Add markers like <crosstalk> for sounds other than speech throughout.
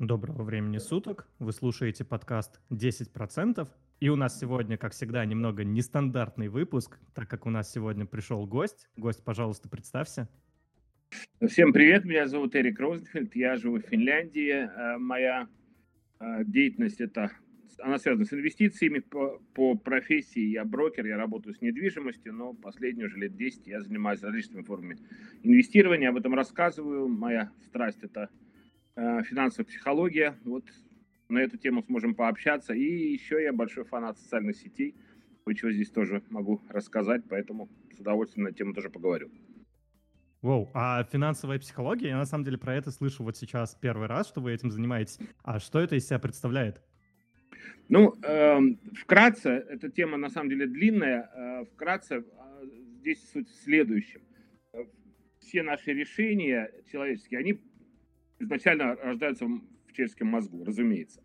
Доброго времени суток. Вы слушаете подкаст «10%». И у нас сегодня, как всегда, немного нестандартный выпуск, так как у нас сегодня пришел гость. Гость, пожалуйста, представься. Всем привет, меня зовут Эрик Розенфельд, я живу в Финляндии. Э, моя э, деятельность это она связана с инвестициями по, по профессии. Я брокер, я работаю с недвижимостью, но последние уже лет 10 я занимаюсь различными формами инвестирования. Об этом рассказываю. Моя страсть это финансовая психология. Вот на эту тему сможем пообщаться. И еще я большой фанат социальных сетей. Кое-чего здесь тоже могу рассказать, поэтому с удовольствием на эту тему тоже поговорю. Воу, а финансовая психология, я на самом деле про это слышу вот сейчас первый раз, что вы этим занимаетесь. А что это из себя представляет? Ну, э, вкратце, эта тема на самом деле длинная. Э, вкратце, э, здесь суть в следующем. Все наши решения человеческие, они изначально рождаются в человеческом мозгу, разумеется.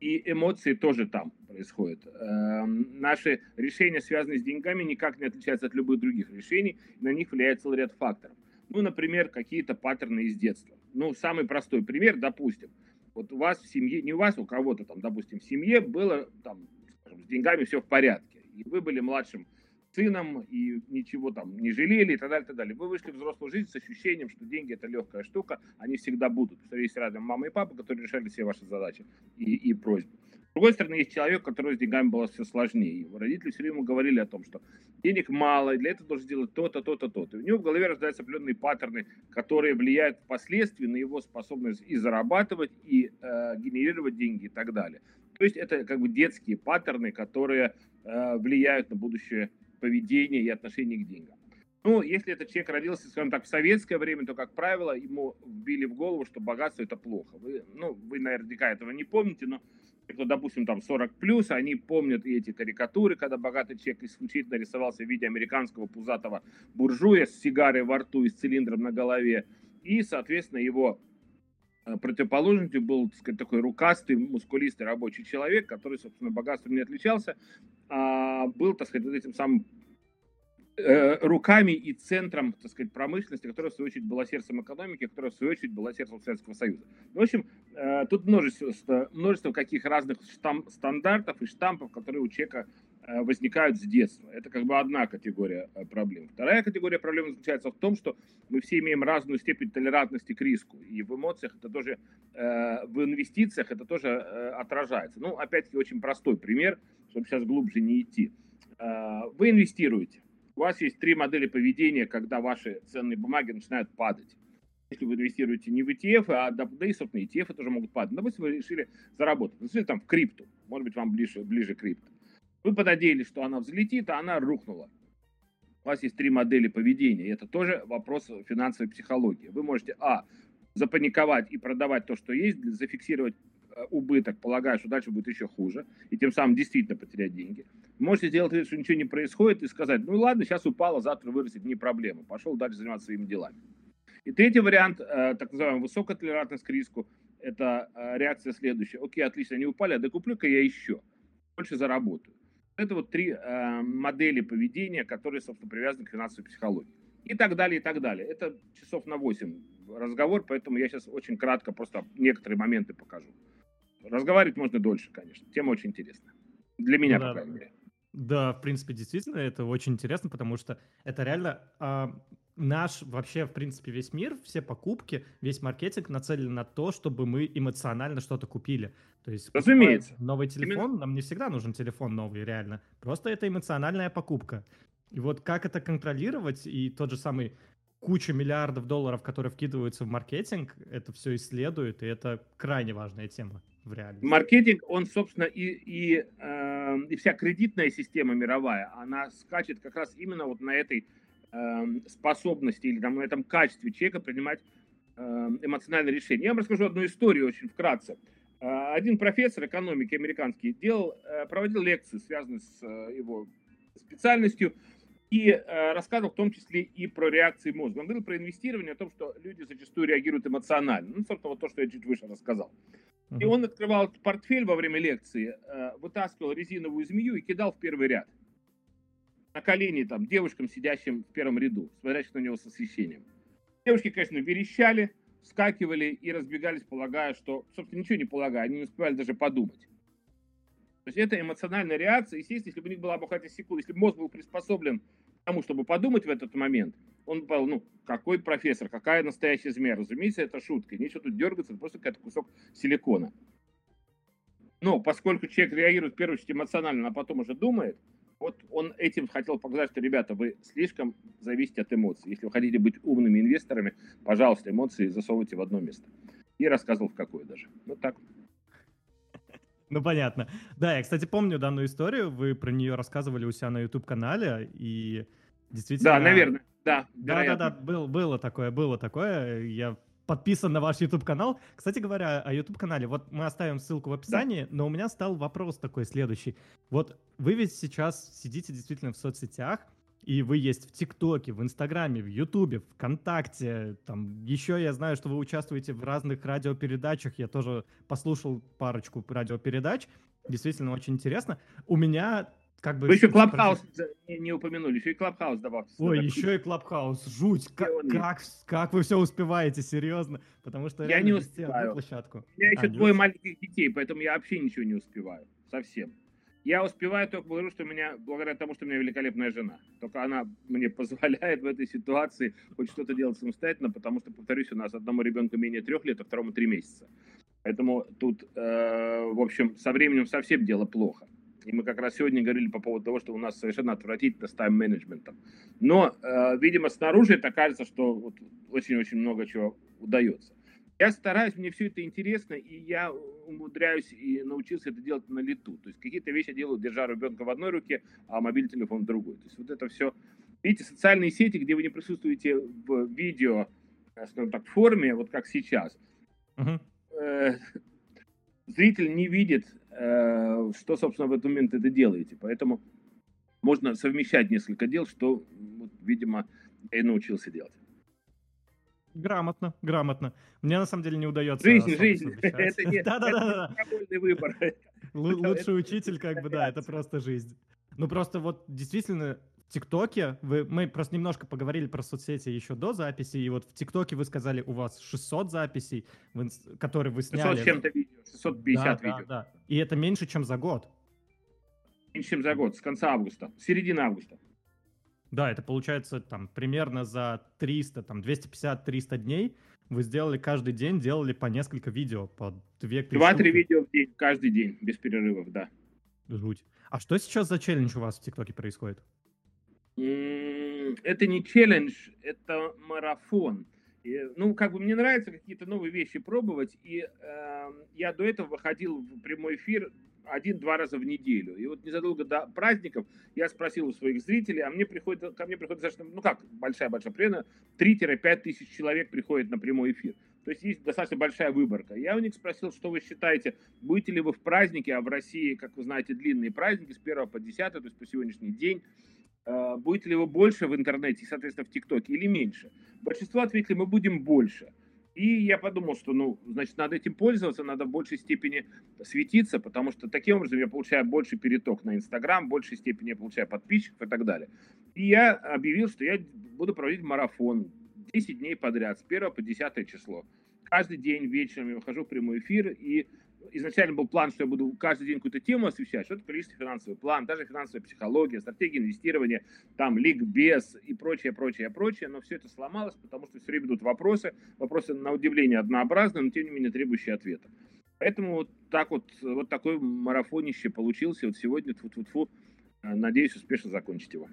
И эмоции тоже там происходят. Эм, наши решения, связанные с деньгами, никак не отличаются от любых других решений. На них влияет целый ряд факторов. Ну, например, какие-то паттерны из детства. Ну, самый простой пример, допустим, вот у вас в семье, не у вас, у кого-то там, допустим, в семье было там, скажем, с деньгами все в порядке. И вы были младшим сыном и ничего там не жалели и так далее, и так далее. Вы вышли в взрослую жизнь с ощущением, что деньги это легкая штука, они всегда будут. Что есть рядом мама и папа, которые решали все ваши задачи и, и просьбы. С другой стороны, есть человек, который с деньгами было все сложнее. Его родители все время говорили о том, что денег мало, и для этого должен сделать то-то, то-то, то-то. И у него в голове рождаются определенные паттерны, которые влияют впоследствии на его способность и зарабатывать, и э, генерировать деньги и так далее. То есть это как бы детские паттерны, которые э, влияют на будущее поведения и отношения к деньгам. Ну, если этот человек родился, скажем так, в советское время, то, как правило, ему вбили в голову, что богатство это плохо. Вы, ну, вы наверняка этого не помните, но кто, допустим, там 40 плюс, они помнят и эти карикатуры, когда богатый человек исключительно рисовался в виде американского пузатого буржуя с сигарой во рту и с цилиндром на голове. И, соответственно, его э, противоположностью был так сказать, такой рукастый, мускулистый рабочий человек, который, собственно, богатством не отличался, а, был, так сказать, этим самым руками и центром, так сказать, промышленности, которая, в свою очередь, была сердцем экономики, которая, в свою очередь, была сердцем Советского Союза. В общем, э, тут множество, множество каких разных штамп, стандартов и штампов, которые у человека э, возникают с детства. Это как бы одна категория проблем. Вторая категория проблем заключается в том, что мы все имеем разную степень толерантности к риску. И в эмоциях это тоже, в инвестициях это тоже отражается. Ну, опять-таки, очень простой пример – чтобы сейчас глубже не идти. Вы инвестируете. У вас есть три модели поведения, когда ваши ценные бумаги начинают падать. Если вы инвестируете не в ETF, а да, да и, собственно, ETF тоже могут падать. Допустим, вы решили заработать. Решили там в крипту. Может быть, вам ближе, ближе крипто. Вы понадеялись, что она взлетит, а она рухнула. У вас есть три модели поведения. Это тоже вопрос финансовой психологии. Вы можете, а, запаниковать и продавать то, что есть, зафиксировать убыток, полагая, что дальше будет еще хуже, и тем самым действительно потерять деньги. Можете сделать вид, что ничего не происходит, и сказать, ну ладно, сейчас упало, завтра вырастет, не проблема, пошел дальше заниматься своими делами. И третий вариант, э, так называемый высокая толерантность к риску, это э, реакция следующая. Окей, отлично, они упали, а докуплю-ка я еще, больше заработаю. Это вот три модели поведения, которые, собственно, привязаны к финансовой психологии. И так далее, и так далее. Это часов на 8 разговор, поэтому я сейчас очень кратко просто некоторые моменты покажу. Разговаривать можно дольше, конечно. Тема очень интересная. Для меня, да, по крайней мере. Да, в принципе, действительно, это очень интересно, потому что это реально а, наш вообще, в принципе, весь мир, все покупки, весь маркетинг нацелен на то, чтобы мы эмоционально что-то купили. То есть, разумеется, новый телефон, Именно... нам не всегда нужен телефон новый, реально. Просто это эмоциональная покупка. И вот как это контролировать, и тот же самый куча миллиардов долларов, которые вкидываются в маркетинг, это все исследует, и это крайне важная тема в реальности. Маркетинг, он, собственно, и, и, э, и вся кредитная система мировая, она скачет как раз именно вот на этой э, способности или там, на этом качестве человека принимать э, эмоциональные решения. Я вам расскажу одну историю очень вкратце. Э, один профессор экономики американский делал, э, проводил лекции, связанные с э, его специальностью, и рассказывал в том числе и про реакции мозга. Он говорил про инвестирование, о том, что люди зачастую реагируют эмоционально. Ну, собственно, вот то, что я чуть выше рассказал. И он открывал портфель во время лекции, э, вытаскивал резиновую змею и кидал в первый ряд. На колени там девушкам, сидящим в первом ряду, смотрящим на него с освещением. Девушки, конечно, верещали, скакивали и разбегались, полагая, что, собственно, ничего не полагая, они не успевали даже подумать. То есть это эмоциональная реакция. Естественно, если бы у них была бы хотя секунда, если бы мозг был приспособлен тому, чтобы подумать в этот момент, он был, ну, какой профессор, какая настоящая змея. Разумеется, это шутка. Нечего тут дергаться, это просто какой-то кусок силикона. Но поскольку человек реагирует в первую очередь эмоционально, а потом уже думает, вот он этим хотел показать, что, ребята, вы слишком зависите от эмоций. Если вы хотите быть умными инвесторами, пожалуйста, эмоции засовывайте в одно место. И рассказывал, в какое даже. Вот так. Ну, понятно. Да, я, кстати, помню данную историю. Вы про нее рассказывали у себя на YouTube-канале. И действительно... Да, наверное. Да, да, да, да, был, было такое, было такое. Я подписан на ваш YouTube-канал. Кстати говоря, о YouTube-канале, вот мы оставим ссылку в описании, да. но у меня стал вопрос такой следующий. Вот вы ведь сейчас сидите действительно в соцсетях, и вы есть в ТикТоке, в Инстаграме, в Ютубе, ВКонтакте, там еще я знаю, что вы участвуете в разных радиопередачах, я тоже послушал парочку радиопередач, действительно очень интересно. У меня как бы... Вы еще Клабхаус не, не упомянули, еще и Клабхаус добавьте. Ой, еще и Клабхаус, жуть, как, как, как вы все успеваете, серьезно, потому что я не успеваю. площадку. У меня еще а, двое маленьких детей, поэтому я вообще ничего не успеваю, совсем. Я успеваю только благодаря, что меня, благодаря тому, что у меня великолепная жена. Только она мне позволяет в этой ситуации хоть что-то делать самостоятельно, потому что, повторюсь, у нас одному ребенку менее трех лет, а второму три месяца. Поэтому тут, э, в общем, со временем совсем дело плохо. И мы как раз сегодня говорили по поводу того, что у нас совершенно отвратительно с тайм-менеджментом. Но, э, видимо, снаружи это кажется, что вот очень-очень много чего удается. Я стараюсь, мне все это интересно, и я умудряюсь и научился это делать на лету. То есть какие-то вещи делаю, держа ребенка в одной руке, а мобильный телефон в другой. То есть вот это все. Видите, социальные сети, где вы не присутствуете в видео, скажем так, форме, вот как сейчас, uh-huh. э, зритель не видит Э, что, собственно, в этот момент это делаете. Поэтому можно совмещать несколько дел, что, вот, видимо, я и научился делать. Грамотно, грамотно. Мне на самом деле не удается. Жизнь, жизнь. Это не <laughs> да. выбор. Лучший учитель, как бы, да, это просто жизнь. Ну просто вот действительно ТикТоке, вы, мы просто немножко поговорили про соцсети еще до записи, и вот в ТикТоке вы сказали, у вас 600 записей, в, которые вы сняли. 600 с чем-то видео, 650 да, видео. Да, да. И это меньше, чем за год. Меньше, чем за год, с конца августа, середины августа. Да, это получается там примерно за 300, там 250-300 дней вы сделали каждый день, делали по несколько видео, по 2-3 2-3 видео в день, каждый день, без перерывов, да. Жуть. А что сейчас за челлендж у вас в ТикТоке происходит? это не челлендж, это марафон. И, ну, как бы мне нравится какие-то новые вещи пробовать, и э, я до этого выходил в прямой эфир один-два раза в неделю. И вот незадолго до праздников я спросил у своих зрителей, а мне приходит, ко мне приходит достаточно, ну как, большая-большая примерно 3-5 тысяч человек приходит на прямой эфир. То есть есть достаточно большая выборка. Я у них спросил, что вы считаете, будете ли вы в празднике, а в России, как вы знаете, длинные праздники с 1 по 10, то есть по сегодняшний день, Э, будет ли его больше в интернете, соответственно, в ТикТоке или меньше? Большинство ответили, мы будем больше. И я подумал, что, ну, значит, надо этим пользоваться, надо в большей степени светиться, потому что таким образом я получаю больше переток на Инстаграм, в большей степени я получаю подписчиков и так далее. И я объявил, что я буду проводить марафон 10 дней подряд, с 1 по 10 число. Каждый день вечером я выхожу в прямой эфир и изначально был план, что я буду каждый день какую-то тему освещать, что-то количество финансовый план, даже финансовая психология, стратегия инвестирования, там, ликбез и прочее, прочее, прочее, но все это сломалось, потому что все время идут вопросы, вопросы на удивление однообразные, но тем не менее требующие ответа. Поэтому вот так вот, вот такой марафонище получился, вот сегодня, тьфу -тьфу -тьфу, надеюсь успешно закончить его.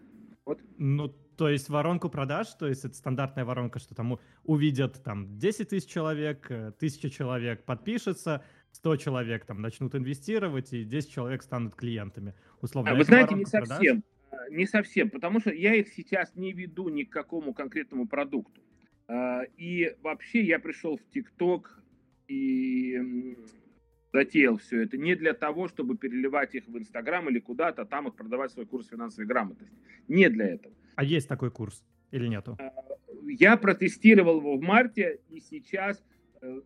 Вот. Ну, то есть воронку продаж, то есть это стандартная воронка, что там увидят там 10 тысяч человек, э, тысяча человек подпишется, 100 человек там начнут инвестировать, и 10 человек станут клиентами. Условно. А, вы знаете, не совсем. Продаж? Э, не совсем, потому что я их сейчас не веду ни к какому конкретному продукту. А, и вообще я пришел в ТикТок и затеял все это не для того, чтобы переливать их в Инстаграм или куда-то, там их продавать свой курс финансовой грамотности. Не для этого. А есть такой курс или нету? А, я протестировал его в марте, и сейчас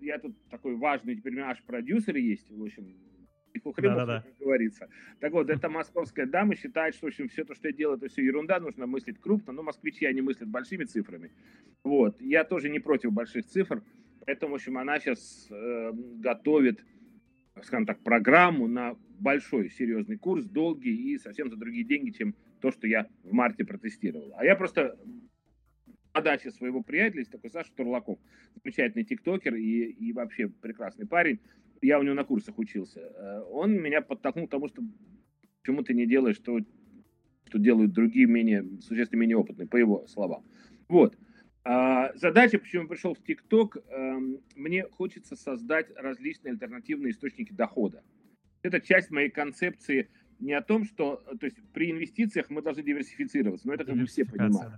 я тут такой важный теперь наш продюсер есть, в общем, Хренов, да, да, да. как говорится. Так вот, эта московская дама считает, что, в общем, все то, что я делаю, это все ерунда, нужно мыслить крупно, но москвичи, они мыслят большими цифрами. Вот, я тоже не против больших цифр, Поэтому, в общем, она сейчас э, готовит, скажем так, программу на большой серьезный курс, долгий и совсем за другие деньги, чем то, что я в марте протестировал. А я просто на даче своего приятеля, есть такой Саша Турлаков, замечательный тиктокер и, и вообще прекрасный парень. Я у него на курсах учился. Э, он меня подтолкнул к тому, что почему ты не делаешь то, что делают другие, менее, существенно менее опытные, по его словам. Вот. А, задача, почему я пришел в ТикТок, эм, мне хочется создать различные альтернативные источники дохода. Это часть моей концепции не о том, что, то есть при инвестициях мы должны диверсифицироваться, но это как бы все понимают.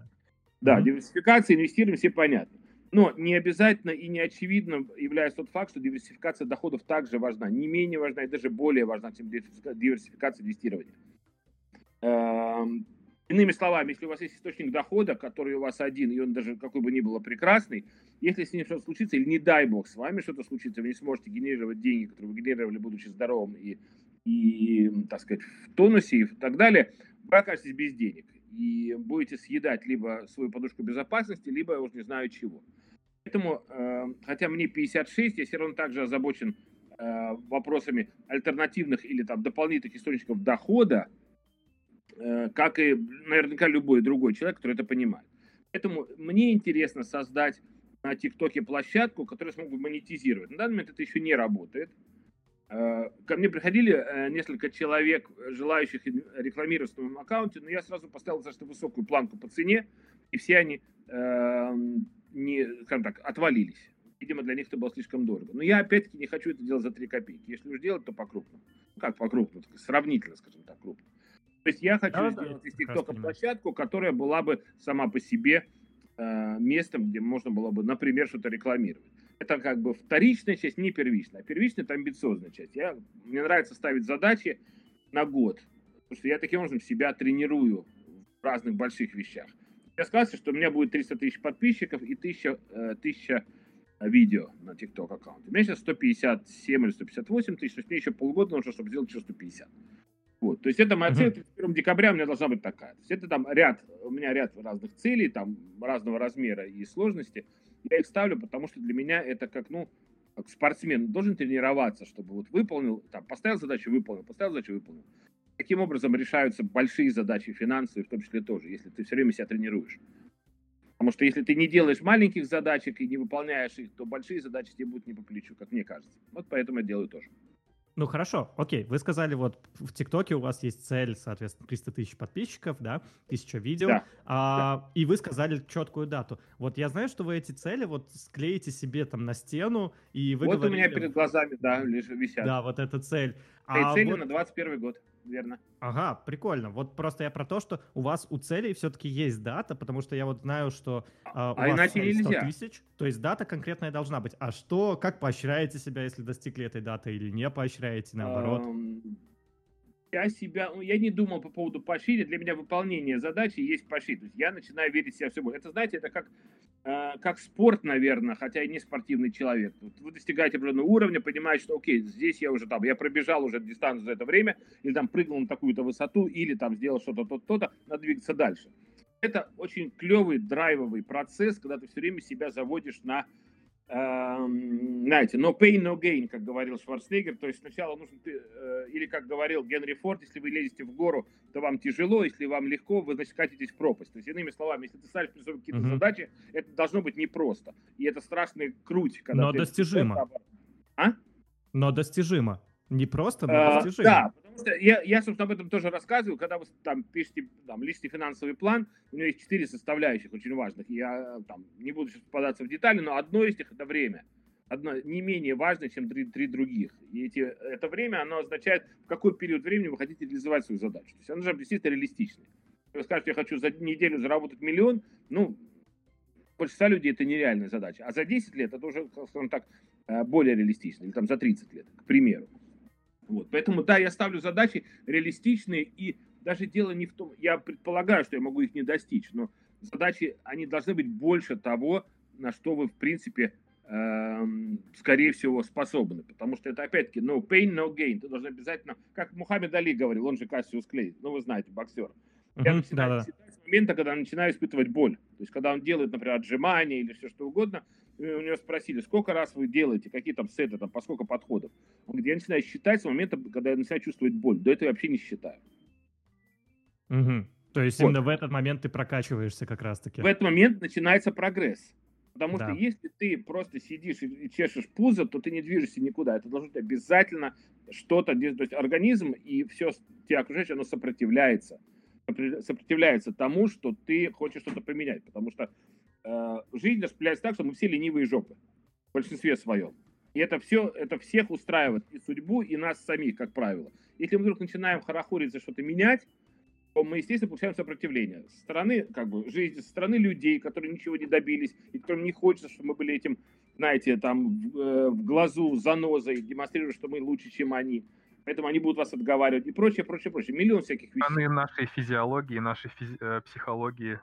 Да, mm-hmm. диверсификация, инвестируем, все понятно. Но не обязательно и не очевидно является тот факт, что диверсификация доходов также важна, не менее важна и даже более важна, чем диверсификация инвестирования. Эм, иными словами, если у вас есть источник дохода, который у вас один, и он даже какой бы ни был прекрасный, если с ним что-то случится, или не дай бог с вами что-то случится, вы не сможете генерировать деньги, которые вы генерировали, будучи здоровым и, и так сказать, в тонусе и так далее, вы окажетесь без денег и будете съедать либо свою подушку безопасности, либо я уж не знаю чего. Поэтому, э, хотя мне 56, я все равно также озабочен э, вопросами альтернативных или там дополнительных источников дохода, э, как и наверняка любой другой человек, который это понимает. Поэтому мне интересно создать на ТикТоке площадку, которую смогут монетизировать. На данный момент это еще не работает. Э, ко мне приходили э, несколько человек, желающих рекламировать в своем аккаунте, но я сразу поставил достаточно высокую планку по цене, и все они, эм, не, скажем так, отвалились. Видимо, для них это было слишком дорого. Но я, опять-таки, не хочу это делать за 3 копейки. Если уж делать, то по-крупному. Ну, как по-крупному? Сравнительно, скажем так, крупно. То есть я хочу да, сделать да, из ТикТока площадку, которая была бы сама по себе э, местом, где можно было бы, например, что-то рекламировать это как бы вторичная часть, не первичная. А первичная – это амбициозная часть. Я, мне нравится ставить задачи на год, потому что я таким образом себя тренирую в разных больших вещах. Я сказал, что у меня будет 300 тысяч подписчиков и 1000, 1000 э, видео на TikTok аккаунте. У меня сейчас 157 или 158 тысяч, то есть мне еще полгода нужно, чтобы сделать еще 150. Вот. То есть это моя цель 31 декабря у меня должна быть такая. То есть это там ряд, у меня ряд разных целей, там разного размера и сложности – я их ставлю, потому что для меня это как, ну, как спортсмен должен тренироваться, чтобы вот выполнил, там, поставил задачу, выполнил, поставил задачу, выполнил. Таким образом решаются большие задачи финансовые, в том числе тоже, если ты все время себя тренируешь. Потому что если ты не делаешь маленьких задачек и не выполняешь их, то большие задачи тебе будут не по плечу, как мне кажется. Вот поэтому я делаю тоже. Ну хорошо, окей, вы сказали, вот в ТикТоке у вас есть цель, соответственно, 300 тысяч подписчиков, да, тысяча видео, да. А, да. и вы сказали четкую дату. Вот я знаю, что вы эти цели вот склеите себе там на стену, и вы Вот говорили... у меня перед глазами, да, лишь висят. Да, вот эта цель. А целью вот... на 21 год верно. Ага, прикольно. Вот просто я про то, что у вас у целей все-таки есть дата, потому что я вот знаю, что э, у а вас иначе 100 нельзя. тысяч, то есть дата конкретная должна быть. А что, как поощряете себя, если достигли этой даты, или не поощряете, наоборот? Я себя, ну, я не думал по поводу поощрения. Для меня выполнение задачи есть поощрение. То есть я начинаю верить в себя все больше. Это, знаете, это как Э, как спорт, наверное, хотя и не спортивный человек. Вы достигаете определенного уровня, понимаете, что, окей, здесь я уже там, я пробежал уже дистанцию за это время, или там прыгнул на такую-то высоту, или там сделал что-то, то-то, то-то, надо двигаться дальше. Это очень клевый драйвовый процесс, когда ты все время себя заводишь на знаете, no pain, no gain, как говорил Шварценеггер, то есть сначала нужно, э, или как говорил Генри Форд, если вы лезете в гору, то вам тяжело, если вам легко, вы, значит, катитесь в пропасть. То есть, иными словами, если ты ставишь перед собой какие-то uh-huh. задачи, это должно быть непросто. И это страшный круть. Когда Но достижимо. А? Но достижимо. Не просто, но а, достижимо. Да, я, я, собственно, об этом тоже рассказываю, когда вы там пишете там, личный финансовый план, у него есть четыре составляющих очень важных. Я там не буду сейчас попадаться в детали, но одно из них это время. Одно не менее важное, чем три, три других. И эти, это время, оно означает, в какой период времени вы хотите реализовать свою задачу. То есть оно же действительно реалистичное. Вы скажете, я хочу за неделю заработать миллион, ну, большинства людей это нереальная задача. А за 10 лет это уже, скажем так, э, более реалистично. Или там за 30 лет, к примеру. Вот. Поэтому, да, я ставлю задачи реалистичные, и даже дело не в том, я предполагаю, что я могу их не достичь, но задачи, они должны быть больше того, на что вы, в принципе, эм, скорее всего, способны. Потому что это, опять-таки, no pain, no gain. Ты должен обязательно, как Мухаммед Али говорил, он же Кассиус Клей, ну, вы знаете, боксер. Я uh-huh, начинаю да, да. с момента, когда начинаю испытывать боль. То есть, когда он делает, например, отжимания или все что угодно, у него спросили, сколько раз вы делаете, какие там сеты, там, по сколько подходов. Он говорит, я начинаю считать с момента, когда я начинаю чувствовать боль. До этого я вообще не считаю. Угу. То есть вот. именно в этот момент ты прокачиваешься как раз-таки. В этот момент начинается прогресс. Потому да. что если ты просто сидишь и чешешь пузо, то ты не движешься никуда. Это должно быть обязательно что-то, то есть организм и все тебя окружающее, оно сопротивляется. Сопротивляется тому, что ты хочешь что-то поменять. Потому что э, жизнь распределяется так, что мы все ленивые жопы. В большинстве своем. И это все, это всех устраивает и судьбу, и нас самих, как правило. Если мы вдруг начинаем хорохорить за что-то менять, то мы, естественно, получаем сопротивление. Со стороны, как бы, жизни, со стороны людей, которые ничего не добились, и которым не хочется, чтобы мы были этим, знаете, там, в, э, в глазу, занозой, демонстрируя, что мы лучше, чем они. Поэтому они будут вас отговаривать и прочее, прочее, прочее. Миллион всяких вещей. Стороны нашей физиологии, нашей физи- э, психологии.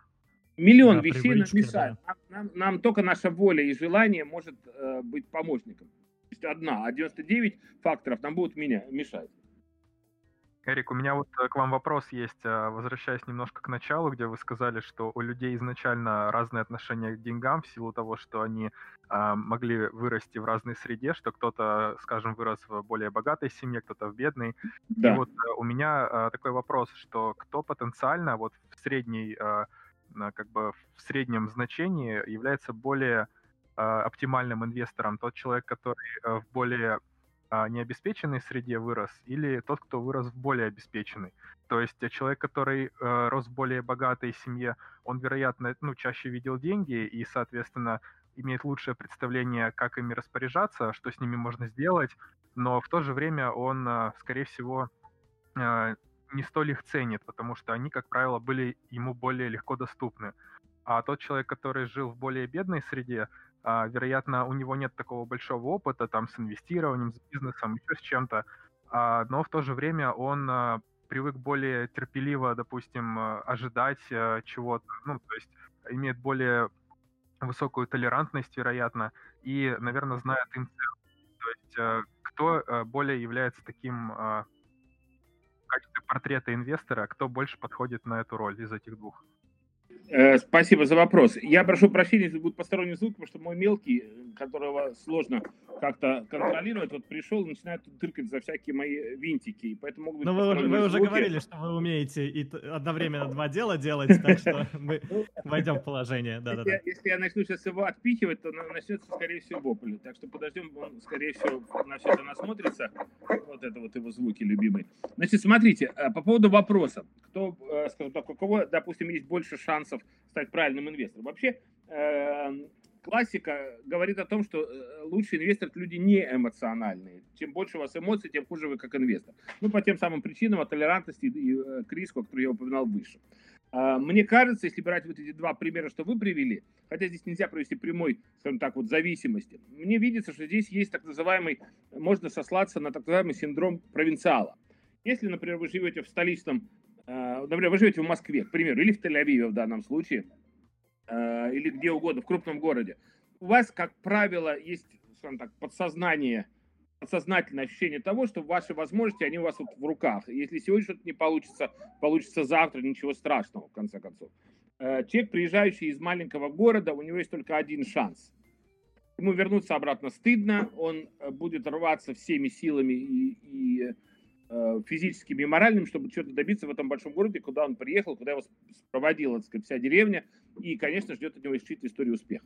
Миллион да, вещей нам мешает. Да. Нам, нам, нам только наша воля и желание может э, быть помощником. То есть одна, а 99 факторов нам будут меня, мешать. Эрик, у меня вот э, к вам вопрос есть, а, возвращаясь немножко к началу, где вы сказали, что у людей изначально разные отношения к деньгам в силу того, что они а, могли вырасти в разной среде, что кто-то, скажем, вырос в более богатой семье, кто-то в бедной. Да. И вот э, у меня а, такой вопрос, что кто потенциально вот в средней, как бы в среднем значении является более оптимальным инвестором, тот человек, который э, в более а, необеспеченной среде вырос, или тот, кто вырос в более обеспеченной. То есть э, человек, который э, рос в более богатой семье, он, вероятно, ну, чаще видел деньги и, соответственно, имеет лучшее представление, как ими распоряжаться, что с ними можно сделать, но в то же время он, э, скорее всего, э, не столь их ценит, потому что они, как правило, были ему более легко доступны. А тот человек, который жил в более бедной среде, а, вероятно, у него нет такого большого опыта там с инвестированием, с бизнесом, еще с чем-то, а, но в то же время он а, привык более терпеливо, допустим, ожидать чего-то, ну, то есть имеет более высокую толерантность, вероятно, и, наверное, знает им То есть кто более является таким в портрета инвестора, кто больше подходит на эту роль из этих двух? Э, спасибо за вопрос. Я прошу прощения, если будет посторонний звук, потому что мой мелкий, которого сложно как-то контролировать, вот пришел и начинает тыркать за всякие мои винтики. И поэтому могут быть Но вы, вы уже говорили, что вы умеете и одновременно два дела делать, так что <laughs> мы войдем в положение. Да, если, да, да. если я начну сейчас его отпихивать, то начнется, скорее всего, вопль. Так что подождем, он, скорее всего, на все это насмотрится. Вот это вот его звуки любимые. Значит, смотрите, э, по поводу вопроса. Кто, э, скажем так, у кого, допустим, есть больше шансов стать правильным инвестором. Вообще, э, классика говорит о том, что э, лучший инвестор – это люди не эмоциональные. Чем больше у вас эмоций, тем хуже вы как инвестор. Ну, по тем самым причинам, от толерантности и э, к риску, который я упоминал выше. А, мне кажется, если брать вот эти два примера, что вы привели, хотя здесь нельзя провести прямой, скажем так, вот зависимости, мне видится, что здесь есть так называемый, можно сослаться на так называемый синдром провинциала. Если, например, вы живете в столичном например, вы живете в Москве, к примеру, или в Тель-Авиве в данном случае, э, или где угодно, в крупном городе, у вас, как правило, есть, скажем так, подсознание, подсознательное ощущение того, что ваши возможности, они у вас вот в руках. Если сегодня что-то не получится, получится завтра, ничего страшного, в конце концов. Э, человек, приезжающий из маленького города, у него есть только один шанс. Ему вернуться обратно стыдно, он будет рваться всеми силами и, и Э, физическим и моральным, чтобы что-то добиться в этом большом городе, куда он приехал, куда его проводила так сказать, вся деревня, и, конечно, ждет от него исключительной истории успеха.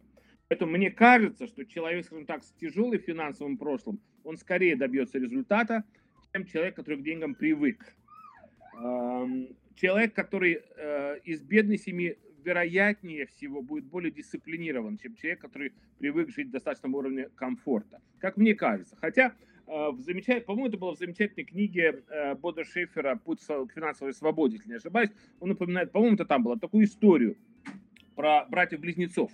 Поэтому мне кажется, что человек, скажем так, с тяжелым финансовым прошлым, он скорее добьется результата, чем человек, который к деньгам привык. Эм, человек, который э, из бедной семьи, вероятнее всего, будет более дисциплинирован, чем человек, который привык жить в достаточном уровне комфорта. Как мне кажется. Хотя Э, в замечательной, по-моему, это было в замечательной книге э, Бода Шефера «Путь к финансовой свободе», если не ошибаюсь. Он напоминает, по-моему, это там было, такую историю про братьев-близнецов,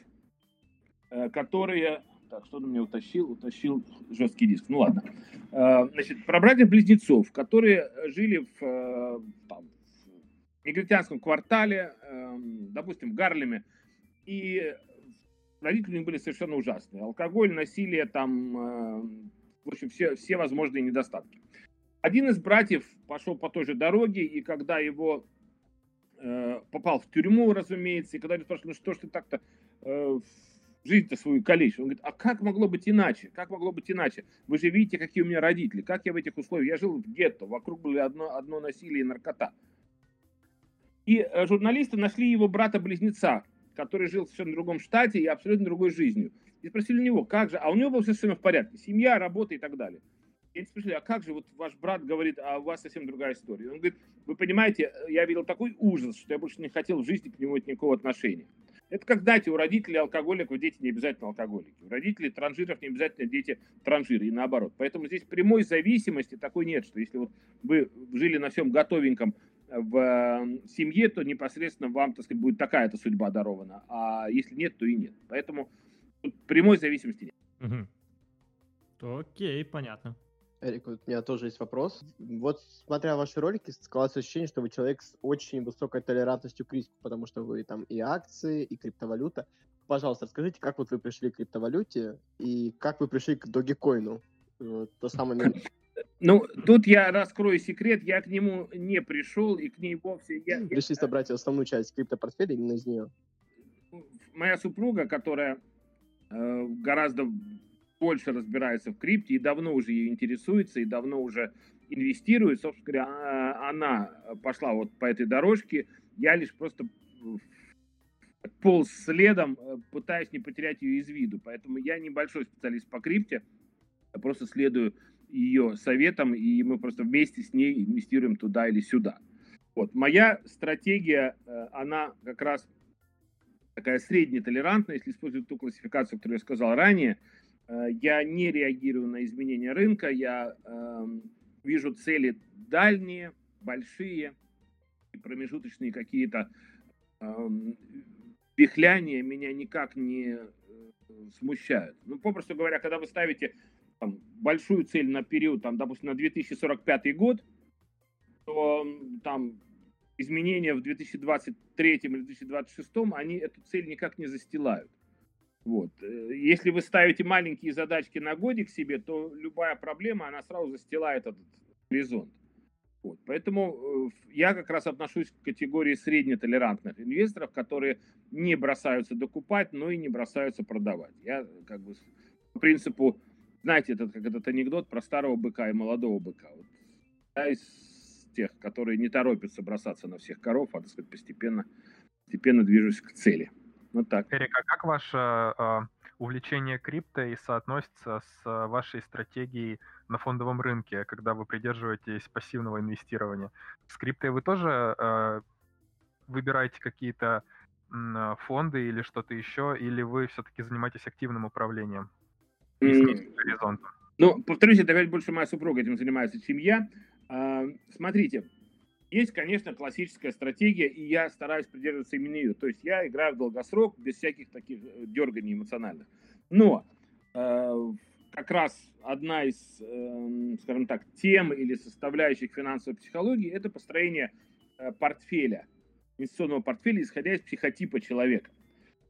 э, которые... Так, что он мне утащил? Утащил жесткий диск. Ну ладно. Значит, про братьев-близнецов, которые жили в, там, в негритянском квартале, допустим, в Гарлеме, и родители у них были совершенно ужасные. Алкоголь, насилие, там, в общем, все, все возможные недостатки. Один из братьев пошел по той же дороге, и когда его э, попал в тюрьму, разумеется, и когда люди спрашивали, ну что ж ты так-то, э, жизнь-то свою калечит. Он говорит, а как могло быть иначе? Как могло быть иначе? Вы же видите, какие у меня родители, как я в этих условиях. Я жил в гетто, вокруг было одно, одно насилие и наркота. И э, журналисты нашли его брата-близнеца, который жил в совершенно другом штате и абсолютно другой жизнью. И спросили у него, как же, а у него было совершенно в порядке, семья, работа и так далее. И они спросили, а как же вот ваш брат говорит, а у вас совсем другая история. Он говорит, вы понимаете, я видел такой ужас, что я больше не хотел в жизни к нему никакого отношения. Это как, знаете, у родителей алкоголиков дети не обязательно алкоголики. У родителей транжиров не обязательно дети транжиры, и наоборот. Поэтому здесь прямой зависимости такой нет, что если вот вы жили на всем готовеньком в э, семье, то непосредственно вам, так сказать, будет такая-то судьба дарована. А если нет, то и нет. Поэтому <laughs> прямой зависимости нет. Угу. Окей, понятно. Эрик, вот у меня тоже есть вопрос. Вот смотря ваши ролики, складывается ощущение, что вы человек с очень высокой толерантностью к риску, потому что вы там и акции, и криптовалюта. Пожалуйста, расскажите, как вот вы пришли к криптовалюте и как вы пришли к Dogecoin? То самое... <laughs> Ну, тут я раскрою секрет, я к нему не пришел и к ней вовсе... Я, Решили собрать основную часть криптопортфеля именно из нее. Моя супруга, которая гораздо больше разбирается в крипте и давно уже ее интересуется, и давно уже инвестирует. Собственно говоря, а, она пошла вот по этой дорожке. Я лишь просто полз следом, э, пытаясь не потерять ее из виду. Поэтому я небольшой специалист по крипте. Я просто следую ее советам, и мы просто вместе с ней инвестируем туда или сюда. Вот. Моя стратегия, э, она как раз такая среднетолерантная, если использовать ту классификацию, которую я сказал ранее – Э, я не реагирую на изменения рынка, я э, вижу цели дальние, большие, промежуточные какие-то э, вихляния меня никак не э, смущают. Ну, попросту говоря, когда вы ставите там, большую цель на период, там, допустим, на 2045 год, то там изменения в 2023 или 2026, они эту цель никак не застилают. Вот. Э, если вы ставите маленькие задачки на годик себе, то любая проблема, она сразу застилает этот горизонт. Вот. Поэтому э, я как раз отношусь к категории среднетолерантных инвесторов, которые не бросаются докупать, но и не бросаются продавать. Я как бы по принципу, знаете, этот, как этот анекдот про старого быка и молодого быка. Вот. Я из тех, которые не торопятся бросаться на всех коров, а, так сказать, постепенно, постепенно движусь к цели. Вот так. Эрик, а как ваше э, увлечение крипто и соотносится с э, вашей стратегией на фондовом рынке, когда вы придерживаетесь пассивного инвестирования? С криптой вы тоже э, выбираете какие-то э, фонды или что-то еще, или вы все-таки занимаетесь активным управлением? Mm. Ну, повторюсь, это опять больше моя супруга этим занимается, чем я. А, смотрите, есть, конечно, классическая стратегия, и я стараюсь придерживаться именно ее. То есть я играю в долгосрок, без всяких таких э, дерганий эмоциональных. Но э, как раз одна из, э, скажем так, тем или составляющих финансовой психологии – это построение э, портфеля, инвестиционного портфеля, исходя из психотипа человека.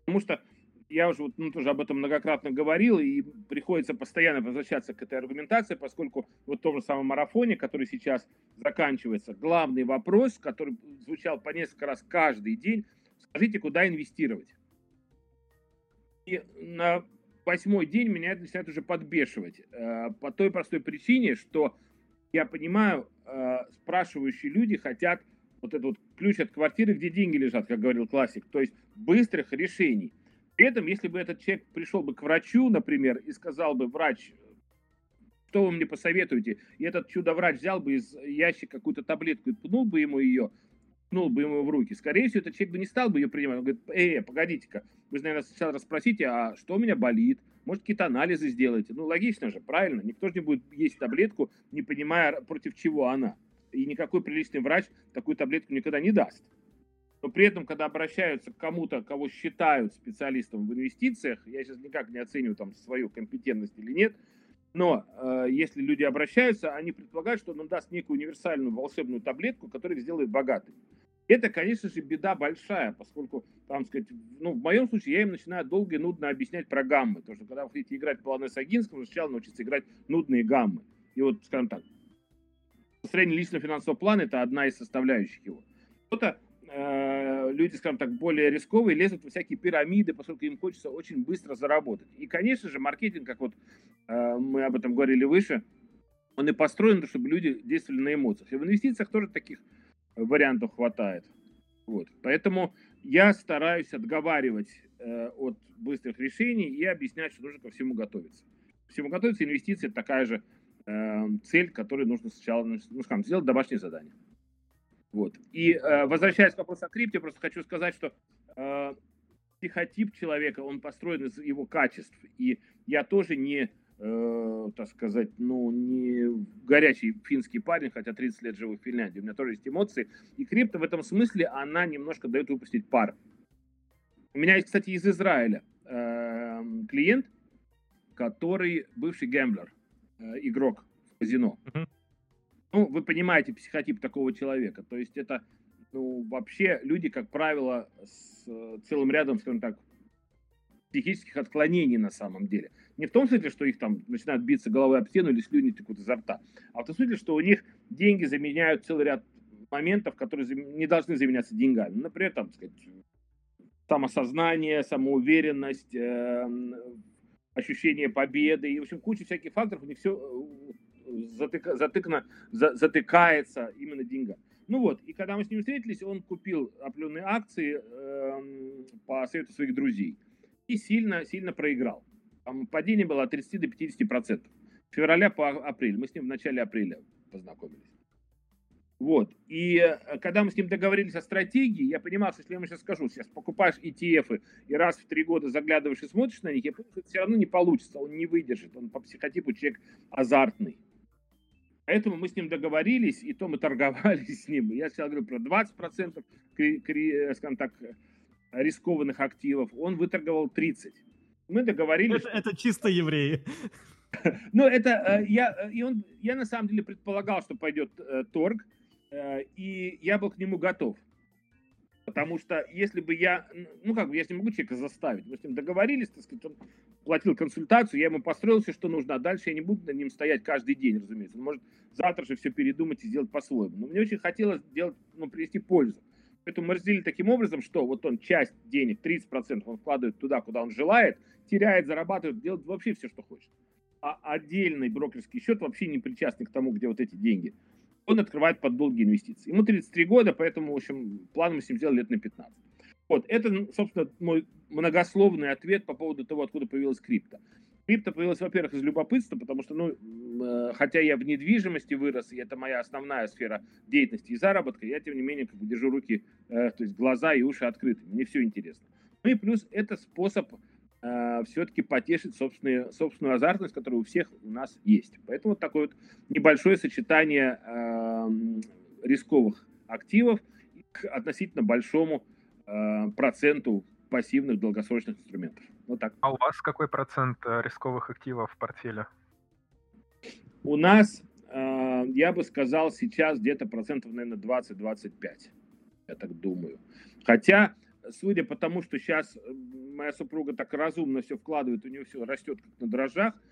Потому что я уже ну, тоже об этом многократно говорил, и приходится постоянно возвращаться к этой аргументации, поскольку вот в том же самом марафоне, который сейчас заканчивается, главный вопрос, который звучал по несколько раз каждый день, скажите, куда инвестировать? И на восьмой день меня это начинает уже подбешивать. Э, по той простой причине, что я понимаю, э, спрашивающие люди хотят вот этот вот ключ от квартиры, где деньги лежат, как говорил классик, то есть быстрых решений. При этом, если бы этот человек пришел бы к врачу, например, и сказал бы, врач, что вы мне посоветуете, и этот чудо-врач взял бы из ящика какую-то таблетку и пнул бы ему ее, пнул бы ему в руки, скорее всего, этот человек бы не стал бы ее принимать. Он говорит, эй, погодите-ка, вы же, наверное, сначала расспросите, а что у меня болит, может, какие-то анализы сделаете. Ну, логично же, правильно, никто же не будет есть таблетку, не понимая, против чего она. И никакой приличный врач такую таблетку никогда не даст но при этом, когда обращаются к кому-то, кого считают специалистом в инвестициях, я сейчас никак не оцениваю там свою компетентность или нет, но э, если люди обращаются, они предполагают, что он им даст некую универсальную волшебную таблетку, которая их сделает богатым. Это, конечно же, беда большая, поскольку, там сказать, ну, в моем случае я им начинаю долго и нудно объяснять про гаммы. Потому что, когда вы хотите играть по Лане Сагинскому, сначала научиться играть нудные гаммы. И вот, скажем так, построение личного финансового плана – это одна из составляющих его. Кто-то люди, скажем так, более рисковые, лезут во всякие пирамиды, поскольку им хочется очень быстро заработать. И, конечно же, маркетинг, как вот э, мы об этом говорили выше, он и построен, чтобы люди действовали на эмоциях. И в инвестициях тоже таких вариантов хватает. Вот. Поэтому я стараюсь отговаривать э, от быстрых решений и объяснять, что нужно ко всему готовиться. Ко всему готовиться, инвестиции – такая же э, цель, которой нужно сначала, ну, скажем, сделать домашнее задание. Вот. И э, возвращаясь к вопросу о крипте, просто хочу сказать, что э, психотип человека, он построен из его качеств. И я тоже не, э, так сказать, ну, не горячий финский парень, хотя 30 лет живу в Финляндии. У меня тоже есть эмоции. И крипто в этом смысле, она немножко дает выпустить пар. У меня есть, кстати, из Израиля э, клиент, который бывший гэмблер, э, игрок в казино. Uh-huh. Ну, вы понимаете психотип такого человека. То есть это, ну, вообще люди, как правило, с э, целым рядом, скажем так, психических отклонений на самом деле. Не в том смысле, что их там начинают биться головой об стену или слюни текут изо рта, а в том смысле, что у них деньги заменяют целый ряд моментов, которые не должны заменяться деньгами. Например, там, сказать, самосознание, самоуверенность, э, ощущение победы и, в общем, куча всяких факторов, у них все затыка, затыкно, за, затыкается именно деньга. Ну вот, и когда мы с ним встретились, он купил определенные акции э, по совету своих друзей и сильно-сильно проиграл. Там падение было от 30 до 50 процентов. Февраля по апрель. Мы с ним в начале апреля познакомились. Вот. И э, когда мы с ним договорились о стратегии, я понимал, что если я ему сейчас скажу, сейчас покупаешь ETF и раз в три года заглядываешь и смотришь на них, я понимаю, что это все равно не получится, он не выдержит, он по психотипу человек азартный. Поэтому мы с ним договорились, и то мы торговали <laughs> с ним. Я сейчас говорю про 20% скажем так, рискованных активов. Он выторговал 30. Мы договорились... Это, это чисто евреи. <laughs> Ну, это э, я, э, и он, я на самом деле предполагал, что пойдет э, торг, э, и я был к нему готов. Потому что если бы я, ну как бы, я не могу человека заставить. Мы с ним договорились, так сказать, он платил консультацию, я ему построил все, что нужно, а дальше я не буду над ним стоять каждый день, разумеется. Он может завтра же все передумать и сделать по-своему. Но мне очень хотелось сделать, ну, принести пользу. Поэтому мы разделили таким образом, что вот он часть денег, 30% он вкладывает туда, куда он желает, теряет, зарабатывает, делает вообще все, что хочет. А отдельный брокерский счет вообще не причастный к тому, где вот эти деньги. Он открывает под долгие инвестиции. Ему 33 года, поэтому, в общем, план мы с ним сделали лет на 15. Вот, это, собственно, мой многословный ответ по поводу того, откуда появилась крипто. Крипто появилась, во-первых, из любопытства, потому что, ну, э, хотя я в недвижимости вырос, и это моя основная сфера деятельности и заработка, я, тем не менее, как бы держу руки, э, то есть глаза и уши открыты. Мне все интересно. Ну и плюс это способ э, все-таки потешить собственные, собственную азартность, которая у всех у нас есть. Поэтому вот такое вот небольшое сочетание э, рисковых активов к относительно большому Э, проценту пассивных долгосрочных инструментов. Вот так. А у вас какой процент э, рисковых активов в портфеле? У нас, э, я бы сказал, сейчас где-то процентов, наверное, 20-25. Я так думаю. Хотя, судя по тому, что сейчас моя супруга так разумно все вкладывает, у нее все растет как на дрожжах, Эм,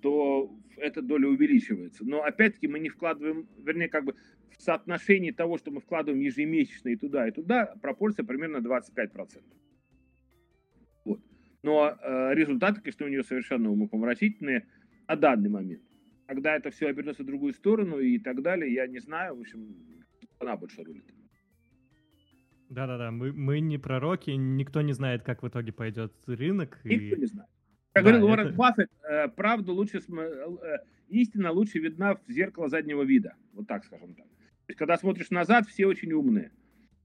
то эта доля увеличивается. Но опять-таки мы не вкладываем, вернее, как бы в соотношении того, что мы вкладываем ежемесячно и туда, и туда, пропорция примерно 25%. Вот. Но э, результаты, конечно, у нее совершенно умопомрачительные на данный момент. Когда это все обернется в другую сторону и так далее, я не знаю. В общем, она больше рулит. Да-да-да, мы, мы не пророки, никто не знает, как в итоге пойдет рынок. Никто и... не знает. Как да, говорил Уоррен это... Баффет, э, правду лучше, э, истина лучше видна в зеркало заднего вида. Вот так скажем так. То есть, когда смотришь назад, все очень умные.